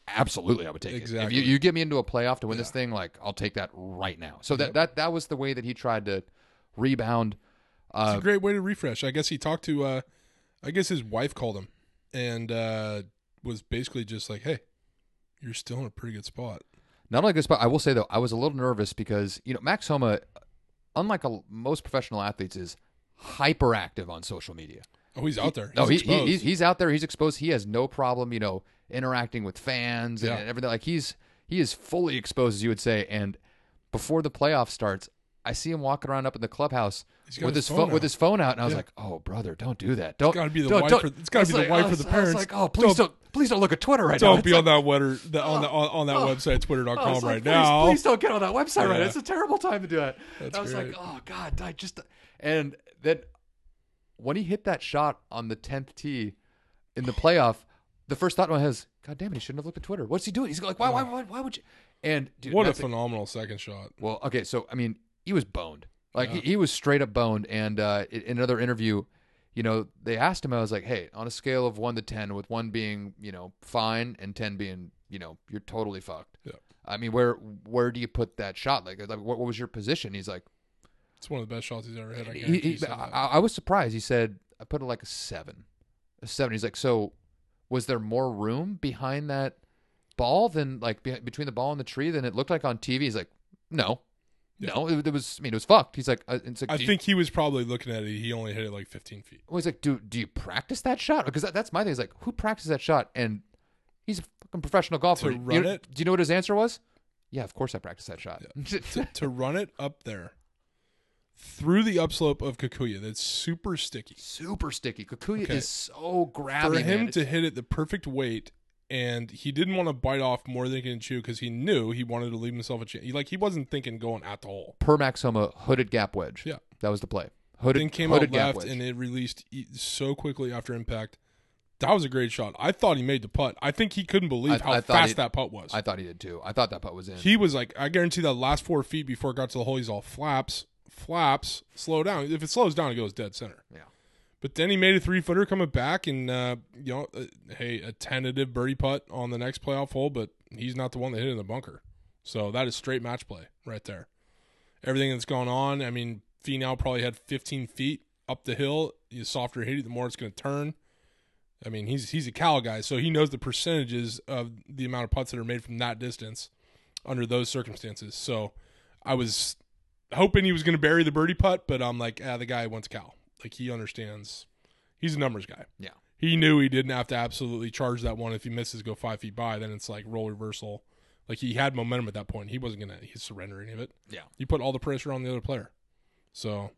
"Absolutely, I would take it. If you, you get me into a playoff to win this thing, like I'll take that right now." So that that that was the way that he tried to rebound. It's Uh, a great way to refresh. I guess he talked to, uh, I guess his wife called him and uh, was basically just like, "Hey, you're still in a pretty good spot." Not only good spot, I will say though, I was a little nervous because you know Max Homa, unlike a, most professional athletes, is hyperactive on social media. Oh, he's out there. He's no, he, he, he's, he's out there. He's exposed. He has no problem, you know, interacting with fans and, Yeah. everything. Like he's he is fully exposed, as you would say. And before the playoff starts, I see him walking around up in the clubhouse with his his phone phone with out. his phone out, and I was Yeah. like, "Oh, brother, don't do that. Don't." gotta be the don't- wife don't- for- it's gotta I was be the wife oh, I for was- the was parents. like, "Oh, please Don't- don't, please don't look at Twitter right now." Don't be like- on that Twitter the, on the on, on that Oh. website, twitter.com was like, right please, now. Please don't get on that website right now. It's a terrible time to do it. That's I was great. like, oh god, I just and then when he hit that shot on the tenth tee in the playoff, the first thought in my head is, God damn it, he shouldn't have looked at Twitter. What's he doing? He's like, why, why, why, why would you? And dude, what a phenomenal second shot. well, okay, so I mean, he was boned. Like Yeah. he, he was straight up boned. And uh, in another interview, you know, they asked him. I was like, hey, on a scale of one to ten, with one being you know fine and ten being you know you're totally fucked. Yeah. I mean, where where do you put that shot? Like, like what, what was your position? He's like, It's one of the best shots he's ever hit. I he, he- I. I was surprised. He said I put it like a seven, a seven. He's like, so was there more room behind that ball than like be, between the ball and the tree than it looked like on TV? He's like, no, Yeah. no, it, it was. I mean, it was fucked. He's like, uh, it's like, I you- think he was probably looking at it. He only hit it like 15 feet. well, he's like, do do you practice that shot? Because that, that's my thing. He's like, who practices that shot? And he's a fucking professional golfer. To run know- it? Do you know what his answer was? Yeah, of course I practice that shot. to, to run it up there through the upslope of Kikuyu, that's super sticky. Super sticky. Kikuyu Okay. is so grabby. For him man. to hit it the perfect weight, and he didn't want to bite off more than he can chew because he knew he wanted to leave himself a chance. He, like he wasn't thinking going at the hole. per Max Homa hooded gap wedge. Yeah. that was the play. Hooded, Then came hooded out gap left, wedge. and it released so quickly after impact. That was a great shot. I thought he made the putt. I think he couldn't believe I- how I fast he- that putt was. I thought he did too. I thought that putt was in. He was like, I guarantee that last four feet before it got to the hole, he's all flaps, flaps, slow down. If it slows down, it goes dead center. Yeah. But then he made a three footer coming back, and uh, you know, uh, hey, a tentative birdie putt on the next playoff hole, but he's not the one that hit it in the bunker. So that is straight match play right there. Everything that's gone on, I mean, Finau probably had 15 feet up the hill. The softer hit, it, the more it's going to turn. I mean, he's he's a Cal guy, so he knows the percentages of the amount of putts that are made from that distance under those circumstances. So I was hoping he was going to bury the birdie putt, but I'm like, ah, the guy went to. Like he understands. He's a numbers guy. Yeah. He knew he didn't have to absolutely charge that one. If he misses, go five feet by. Then it's like roll reversal. Like he had momentum at that point. He wasn't gonna he surrender any of it. Yeah. He put all the pressure on the other player. So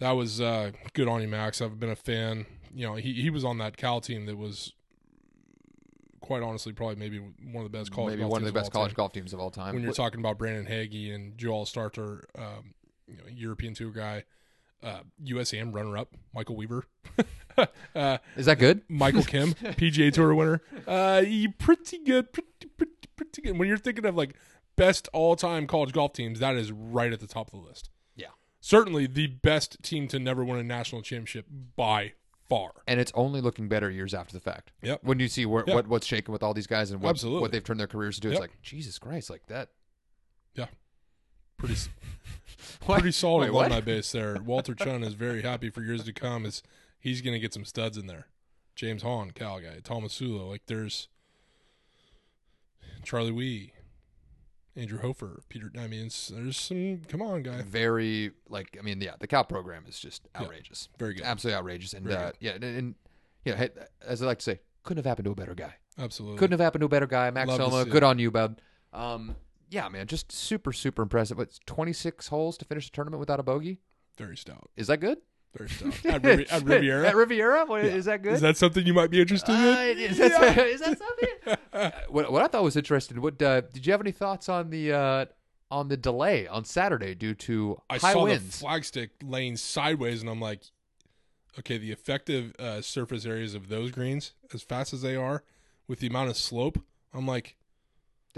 that was uh, good on you, Max. I've been a fan. You know, he he was on that Cal team that was quite honestly probably maybe one of the best college maybe golf one of the best all college time golf teams of all time. when you're talking about Brandon Hagy and Joel Stalter, um, you know, European tour guy, uh, USAM runner up, Michael Weaver, uh, is that good? Michael Kim, PGA Tour winner. Uh, pretty good, pretty, pretty, pretty good. When you're thinking of like best all time college golf teams, that is right at the top of the list. Yeah. Certainly the best team to never win a national championship by far. And it's only looking better years after the fact. Yep. When you see where, Yeah. what what's shaking with all these guys and what, Absolutely. what they've turned their careers to do, it's like Jesus Christ, like that. Pretty pretty solid what? alumni base there. Walter Chun is very happy for years to come. Is he's going to get some studs in there. James Hahn, Cal guy, Thomas Sulo. Like there's Charlie Wi, Andrew Hofer, Peter. I mean, it's, there's some. Come on, guy. Very like I mean, yeah, the Cal program is just Yeah. outrageous, Very good. absolutely outrageous, and uh, yeah, and, and you know, hey, as I like to say, couldn't have happened to a better guy. Absolutely. Couldn't have happened to a better guy. Max Love Homa, good on you, bud. Um, yeah, man, just super, super impressive. It's 26 holes to finish the tournament without a bogey. Very stout. Is that good? Very stout. At, Rivi- at Riviera. At Riviera? What, Yeah. Is that good? Is that something you might be interested Uh, in? is, that something? Uh, what, what I thought was interesting. What uh, did you have any thoughts on the uh, on the delay on Saturday due to high winds? I high saw winds. the flagstick laying sideways, and I'm like, okay, the effective uh, surface areas of those greens, as fast as they are, with the amount of slope, I'm like,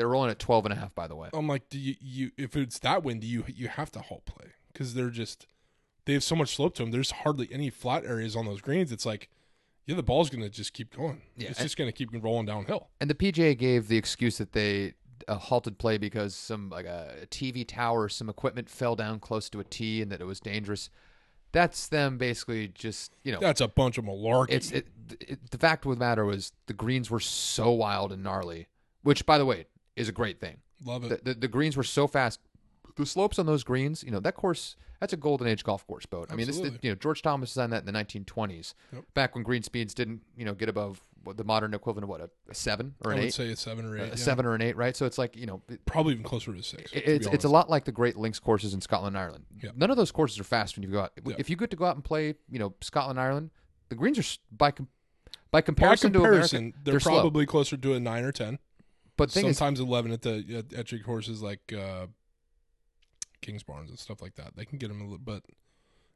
They're rolling at 12 and a half, by the way. I'm like, do you, you if it's that windy, you you have to halt play because they're just they have so much slope to them. There's hardly any flat areas on those greens. It's like, yeah, the ball's gonna just keep going. Yeah, it's and- just gonna keep rolling downhill. And the PGA gave the excuse that they uh, halted play because some like a TV tower, some equipment fell down close to a tee, and that it was dangerous. That's them basically just you know. That's a bunch of malarkey. it's it, it, the fact of the matter was the greens were so wild and gnarly, which by the way is a great thing. Love it. The, the, the greens were so fast. The slopes on those greens, you know, that course, that's a golden age golf course boat. I mean, this, Absolutely. you know, George Thomas designed that in the 1920s, Yep. back when green speeds didn't, you know, get above what the modern equivalent of what a, a seven or I an would eight, say a seven or a eight. yeah. seven or an eight, right? So it's like, you know, it, probably even closer to six. to be it's it's a lot like the Great Links courses in Scotland and Ireland. Yeah. None of those courses are fast when you go out. Yeah. If you get to go out and play, you know, Scotland Ireland, the greens are by by By comparison, comparison, to America, they're, slow. probably closer to a nine or ten. But the thing is, Sometimes eleven at the at, at your courses like uh, Kingsbarns and stuff like that. They can get them a little, but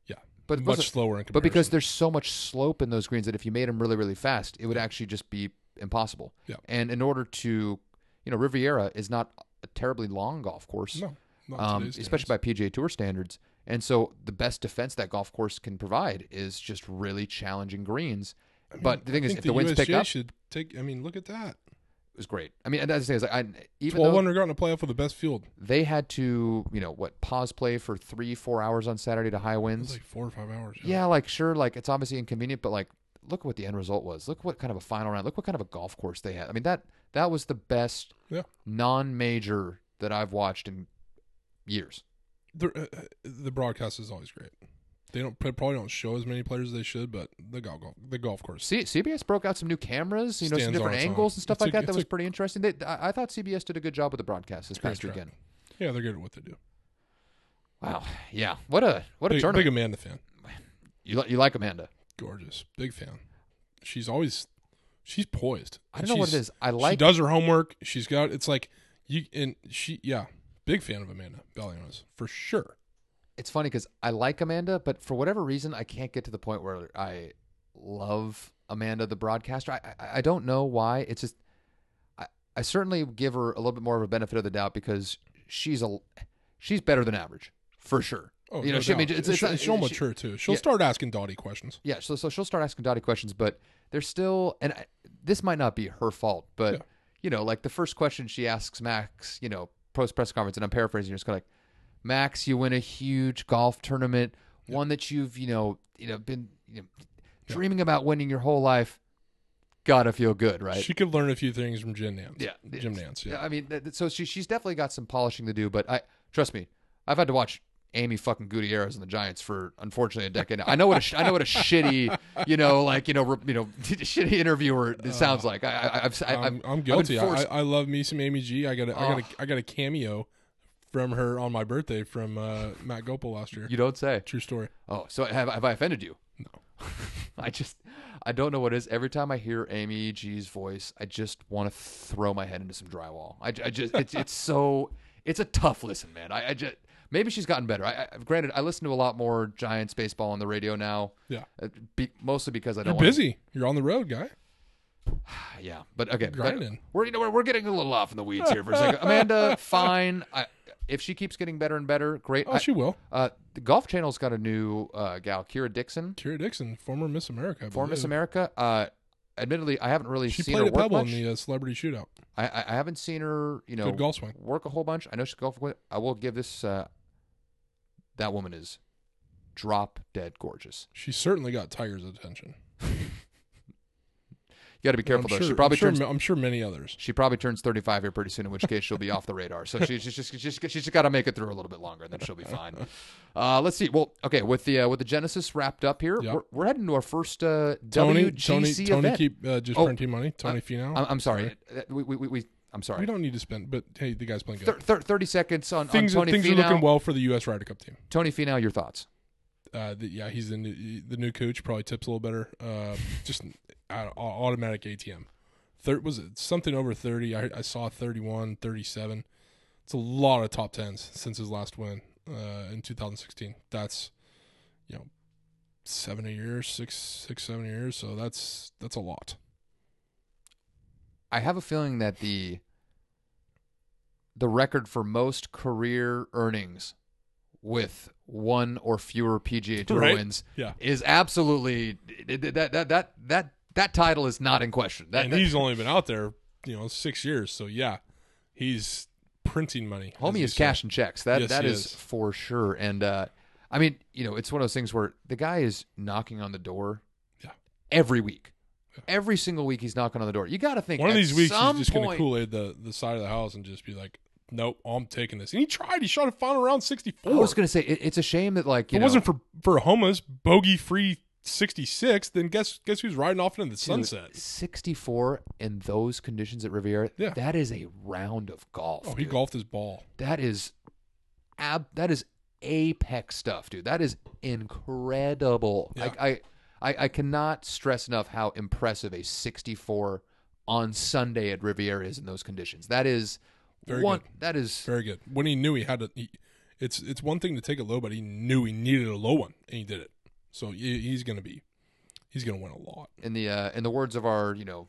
yeah, but much slower in comparison. But because there's so much slope in those greens that if you made them really, really fast, it would actually just be impossible. Yeah. And in order to, you know, Riviera is not a terribly long golf course, no, not um, especially by PGA Tour standards. And so the best defense that golf course can provide is just really challenging greens. I mean, but the thing I is, if the winds USGA pick up- should take. I mean, look at that. It was great. I mean, as I say, is like, I, even Twelve though in a playoff with the best field. they had to, you know, what pause play for three, four hours on Saturday to high It was winds. like four or five hours. Yeah, like sure, like it's obviously inconvenient, but like look at what the end result was. Look what kind of a final round. Look what kind of a golf course they had. I mean that that was the best Yeah. non-major that I've watched in years. The, uh, the broadcast is always great. They don't they probably don't show as many players as they should, but the golf the golf course. C- CBS broke out some new cameras, you know, some different its own. angles and stuff It's like a- that. That was a- pretty interesting. They, I, I thought CBS did a good job with the broadcast this past weekend. Yeah, they're good at what they do. Wow, yeah, what a what a Big, tournament. big Amanda fan. you li- you like Amanda? Gorgeous, big fan. She's always she's poised. I don't know what it is. I she like does her homework. She's got it's like you and she yeah, big fan of Amanda Balionis for sure. It's funny because I like Amanda, but for whatever reason, I can't get to the point where I love Amanda, the broadcaster. I I, I don't know why. It's just I, I certainly give her a little bit more of a benefit of the doubt because she's a she's better than average for sure. Oh, You know, no she- I mean, it's- it's she'll, not- she'll she- mature too. She'll yeah. start asking Dottie questions. Yeah, so so she'll start asking Dottie questions, but there's still and I, this might not be her fault, but Yeah. you know, like the first question she asks Max, you know, post press conference, and I'm paraphrasing, you're just kind of like, Max, you win a huge golf tournament, one that you've you know you know been you know, dreaming about winning your whole life. Gotta feel good, right? She could learn a few things from Jim Nantz. Yeah. Jim Nantz. Yeah. I mean, so she she's definitely got some polishing to do, but I trust me, I've had to watch Amy fucking Gutierrez and the Giants for unfortunately a decade. now. I know what a sh- I know what a shitty, you know, like you know, re- you know, shitty interviewer it uh, sounds like. I, I, I've, I, I'm guilty. I, I love me some Amy G. I got a, I got a, ah. I got a cameo from her on my birthday from uh, Matt Gopal last year. you don't say. True story. Oh, so have have I offended you? No. I just I don't know what it is. Every time I hear Amy G's voice, I just want to throw my head into some drywall. I, I just it's it's so it's a tough listen, man. I, I just maybe she's gotten better. I, I granted I listen to a lot more Giants baseball on the radio now. Yeah. uh, be, mostly because I You're don't wanna- busy. You're on the road, guy. Yeah, but again, but we're you know we're, we're getting a little off in the weeds here for a second. Amanda, fine. I, if she keeps getting better and better, great. Oh, I- she will. uh, the Golf Channel's got a new uh, gal, Kira Dixon, Kira Dixon, former Miss America. I for Miss. America. Uh, admittedly, I haven't really She seen her work Pebble much. in the uh, celebrity shootout. I, I I haven't seen her, you know, Good golf swing. work a whole bunch. I know she golf. I will give this. Uh, that woman is drop dead gorgeous. She certainly got Tiger's attention. Got to be careful I'm though. sure, she probably I'm sure, turns. I'm sure many others. She probably turns 35 here pretty soon, in which case she'll be off the radar. So she's just, she's just, she's just got to make it through a little bit longer, and then she'll be fine. Uh, let's see. Well, okay, with the uh, with the Genesis wrapped up here, Yep. we're, we're heading to our first uh, Tony, WGC Tony, Tony, keep uh, just Oh, printing money. Tony Finau. I'm, I'm sorry. Uh, We, we, we, we, I'm sorry. We don't need to spend, but hey, the guy's playing good. Thir- thir- 30 seconds on, things on Tony things Finau. are looking well for the U.S. Ryder Cup team. Tony Finau, your thoughts? Uh, yeah, he's the new, the new coach. Probably tips a little better. Uh, just automatic ATM. Thir- was it something over thirty? I, I saw 31, 37. It's a lot of top tens since his last win uh, in 2016. That's you know seven years, six six seven years. So that's that's a lot. I have a feeling that the the record for most career earnings with one or fewer PGA Tour Right. wins Yeah. is absolutely that that that that that title is not in question. That, and that- he's only been out there, you know, six years. So yeah, he's printing money. homie is cashing checks. That Yes, that is, is. for sure. And uh, I mean, you know, it's one of those things where the guy is knocking on the door Yeah. every week. Every single week he's knocking on the door. You got to think One of these weeks, he's just going to Kool Aid the, the side of the house and just be like, nope, oh, I'm taking this. And he tried. He shot a final round 64. I was going to say it, it's a shame that like you it know, wasn't for for Homa's bogey free 66, then guess guess who's riding off into the Dude, sunset? 64 in those conditions at Riviera. Yeah. That is a round of golf. Oh, he dude. golfed his ball. That is ab that is apex stuff, dude. That is incredible. Yeah. I, I I I cannot stress enough how impressive a 64 on Sunday at Riviera is in those conditions. That is Very one good. that is Very good. When he knew he had to, he, it's it's one thing to take a low, but he knew he needed a low one, and he did it. So he, he's going to be, he's going to win a lot. in the uh, in the words of our, you know,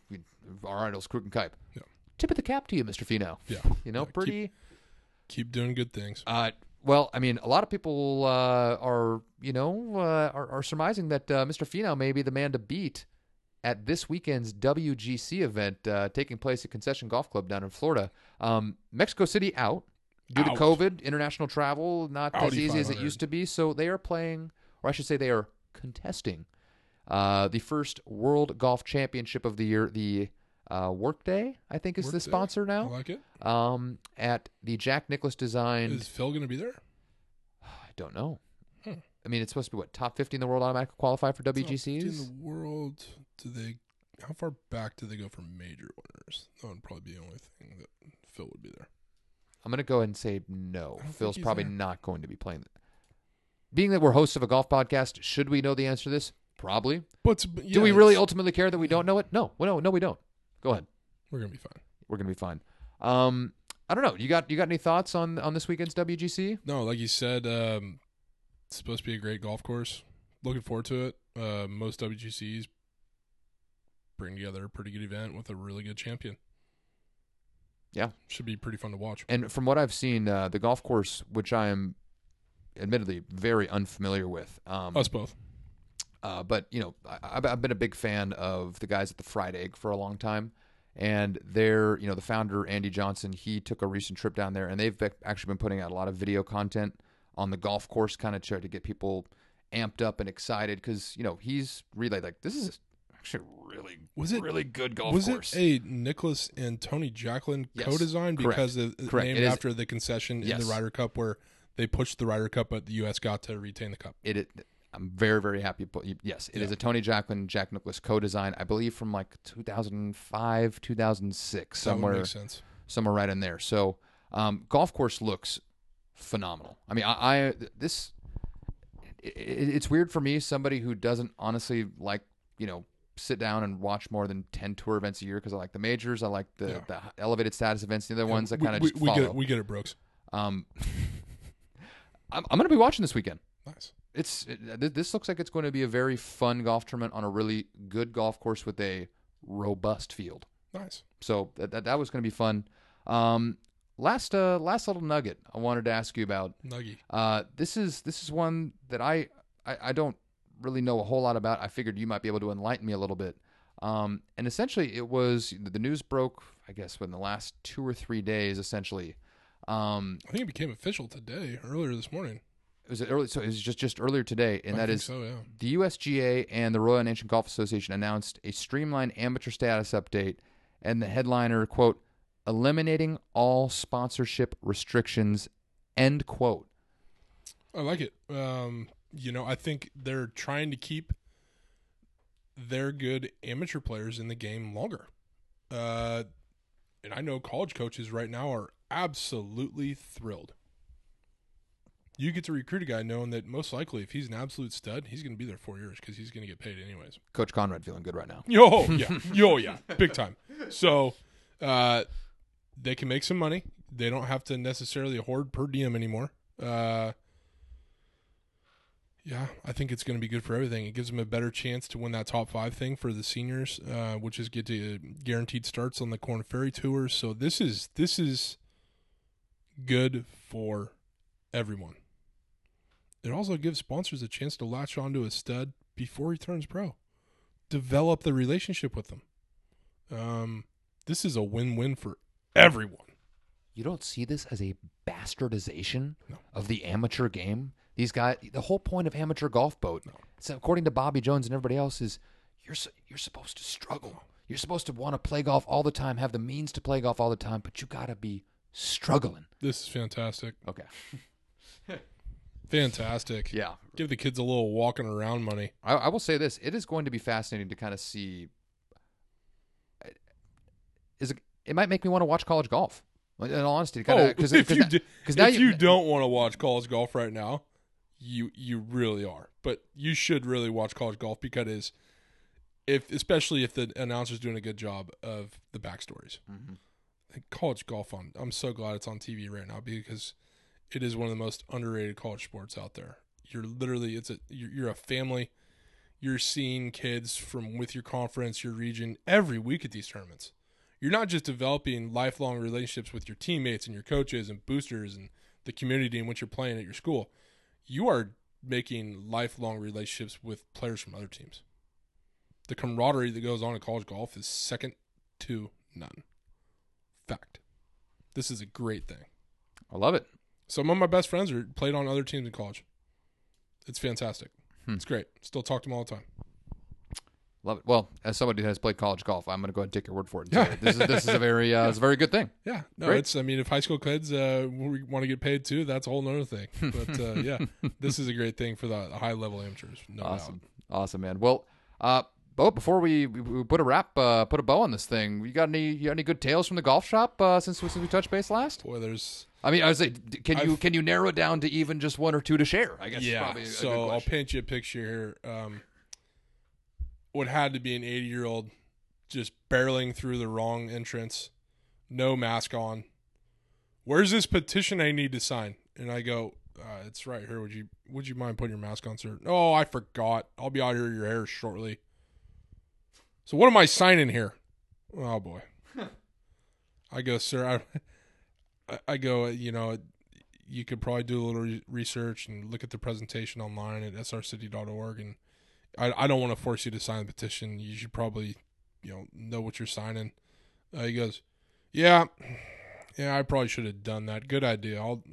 our idols Krug and Kipe. Yeah. Tip of the cap to you, Mr. Finau. Yeah, You know, Yeah, pretty keep doing good things. Uh, well, I mean, a lot of people uh, are, you know, uh, are, are surmising that uh, Mr. Finau may be the man to beat at this weekend's WGC event uh, taking place at Concession Golf Club down in Florida. Um, Mexico City out due to COVID, international travel not as easy as it used to be. So they are playing, or I should say, they are contesting uh, the first World Golf Championship of the year, the uh, Workday, I think is the Workday. sponsor I now, like it. um, at the Jack Nicklaus designed. Is Phil going to be there? I don't know. I mean, it's supposed to be what top fifty in the world automatically qualify for Top WGCs. 50 in the world. Do they? How far back do they go for major winners? That would probably be the only thing that Phil would be there. I'm going to go ahead and say no. I don't think Phil's probably there. not going to be playing. Being that we're hosts of a golf podcast, should we know the answer to this? Probably. But, but Do we really ultimately care that we don't know it? No. Well, no, no, we don't. Go ahead. We're gonna be fine. We're going to be fine. Um, I don't know. You got you got any thoughts on on this weekend's WGC? No, like you said, um, it's supposed to be a great golf course. Looking forward to it. Uh, most WGCs bring together a pretty good event with a really good champion. Yeah. should be pretty fun to watch. And from what I've seen, uh, the golf course, which I am admittedly very unfamiliar with, um, Us both. Uh, but you know, I, I've- I've been a big fan of the guys at the Fried Egg for a long time, and they're you know the founder Andy Johnson. He took a recent trip down there, and they've actually been putting out a lot of video content on the golf course, kind of try to get people amped up and excited because you know he's really like this is actually really Was it- really good golf Was course. it a Nicklaus and Tony Jacklin Yes, co-design correct, because of, correct. named It is- after the concession in the Ryder Cup where they pushed the Ryder Cup, but the U.S. got to retain the cup. it, it I'm very very happy. But yes, it is Yeah. a Tony Jacklin Jack Nicklaus co-design, I believe from like 2005 2006 That would somewhere somewhere right in there. So, um, golf course looks phenomenal. I mean, I, I this it, it's weird for me, somebody who doesn't honestly like you know sit down and watch more than ten tour events a year because I like the majors, I like the, Yeah. the elevated status events, the other Yeah, ones that kind of we, just we follow. get it. We get it, Brooks. um, I'm, I'm going to be watching this weekend. Nice. It's it, this looks like it's going to be a very fun golf tournament on a really good golf course with a robust field. Nice. So that that, that was going to be fun. Um, last uh last little nugget I wanted to ask you about. Nuggy. Uh, this is this is one that I, I I don't really know a whole lot about. I figured you might be able to enlighten me a little bit. Um, and essentially it was the news broke. I guess within the last two or three days. Essentially, um, I think it became official today, earlier this morning. was it early? So it was just just earlier today, and I that think is so. Yeah. the USGA and the Royal Nation Golf Association announced a streamlined amateur status update, and the headliner quote eliminating all sponsorship restrictions end quote. I like it. Um, you know, I think they're trying to keep their good amateur players in the game longer. Uh, and I know college coaches right now are absolutely thrilled. You get to recruit a guy knowing that most likely, if he's an absolute stud, he's going to be there four years because he's going to get paid anyways. Coach Conrad feeling good right now. Yo, yeah, yo, yeah, big time. So, uh, they can make some money, They don't have to necessarily hoard per diem anymore. Uh, yeah, I think it's going to be good for everything. It gives them a better chance to win that top five thing for the seniors, uh, which is get to guaranteed starts on the Korn Ferry Tour. So this is this is good for everyone. It also gives sponsors a chance to latch onto a stud before he turns pro, develop the relationship with them. Um, this is a win-win for everyone. You don't see this as a bastardization No. of the amateur game. These guys, the whole point of amateur golf boat, so according to Bobby Jones and everybody else, is you're you're supposed to struggle. You're supposed to want to play golf all the time, have the means to play golf all the time, but you gotta be struggling. This is fantastic. Okay. Fantastic. Yeah. Give the kids a little walking around money. I, I will say this: it is going to be fascinating to kind of see. Uh, is it? It might make me want to watch college golf. In all honesty, kind oh, because if you, do, now if you, you don't want to watch college golf right now, you you really are. But you should really watch college golf because if especially if the announcer's doing a good job of the backstories. Mhm. College golf on I'm so glad it's on TV right now because it is one of the most underrated college sports out there. You're literally it's a you're, you're a family. You're seeing kids from with your conference, your region every week at these tournaments. You're not just developing lifelong relationships with your teammates and your coaches and boosters and the community in which you're playing at your school. You are making lifelong relationships with players from other teams. The camaraderie that goes on in college golf is second to none. Fact. This is a great thing. I love it. Some of my best friends are played on other teams in college. It's fantastic. Hmm. It's great. Still talk to them all the time. Love it. Well, as somebody who has played college golf, I'm going to go ahead and take your word for it. Yeah. This is this is a very uh, it's a very good thing. Yeah, no, Great. it's. I mean, if high school kids uh, want to get paid too, that's a whole nother thing. But uh, yeah, this is a great thing for the high level amateurs. No awesome, awesome, man. Well, uh, Bo, before we, we, put a wrap, uh, put a bow on this thing, you got any you got any good tales from the golf shop uh, since we- since we touched base last? Boy, there's I mean, I was say, d- can you I've- can you narrow it down to even just one or two to share? I guess. yeah. probably a, a good so I'll paint you a picture here. Um, what had to be an 80 year old just barreling through the wrong entrance, no mask on. Where's this petition I need to sign? And I go, uh, it's right here. Would you would you mind putting your mask on, sir? Oh, I forgot. I'll be out here your hair shortly. So what am I signing here? Oh boy. I go, sir. I, I- go. You know, you could probably do a little re- research and look at the presentation online at srcity.org. And I, I don't want to force you to sign the petition. You should probably, you know, know what you're signing. Uh, he goes, yeah, yeah, I probably should have done that. Good idea. I'll,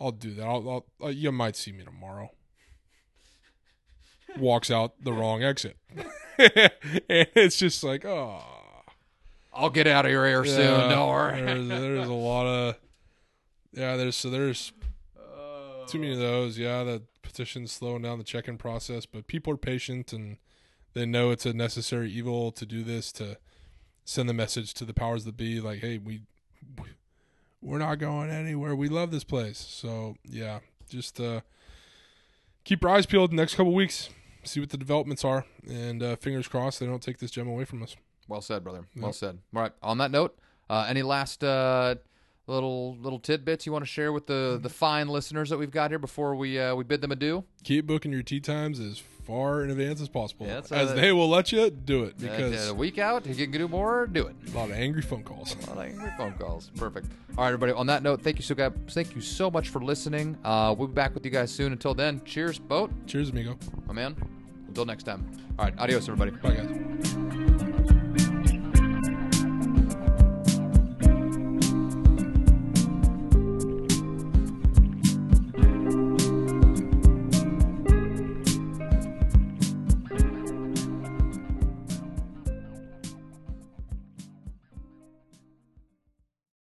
I'll do that. I'll, I'll uh, you might see me tomorrow. Walks out the wrong exit. and it's just like, oh, I'll get out of your soon. yeah, Don't worry. There's, there's a lot of, yeah. There's so there's too many of those. Yeah, the petition's slowing down the check-in process, but people are patient and they know it's a necessary evil to do this to send the message to the powers that be, like, hey, we we're not going anywhere. We love this place. So yeah, just uh, keep your eyes peeled the next couple weeks. See what the developments are, and uh, fingers crossed they don't take this gem away from us. Well said, brother. Well Yep. said. All right. On that note, uh, any last uh, little little tidbits you want to share with the the fine listeners that we've got here before we uh, we bid them adieu? keep booking your tee times as far in advance as possible. Yeah, as they will let you do it because a week out, you can do more. Do it. a lot of angry phone calls. A lot of angry phone calls. Perfect. All right, everybody. On that note, thank you so guys. Thank you so much for listening. Uh, we'll be back with you guys soon. Until then, cheers, Bo, Cheers, amigo. my man. Until next time. All right, adios, everybody. Bye, guys.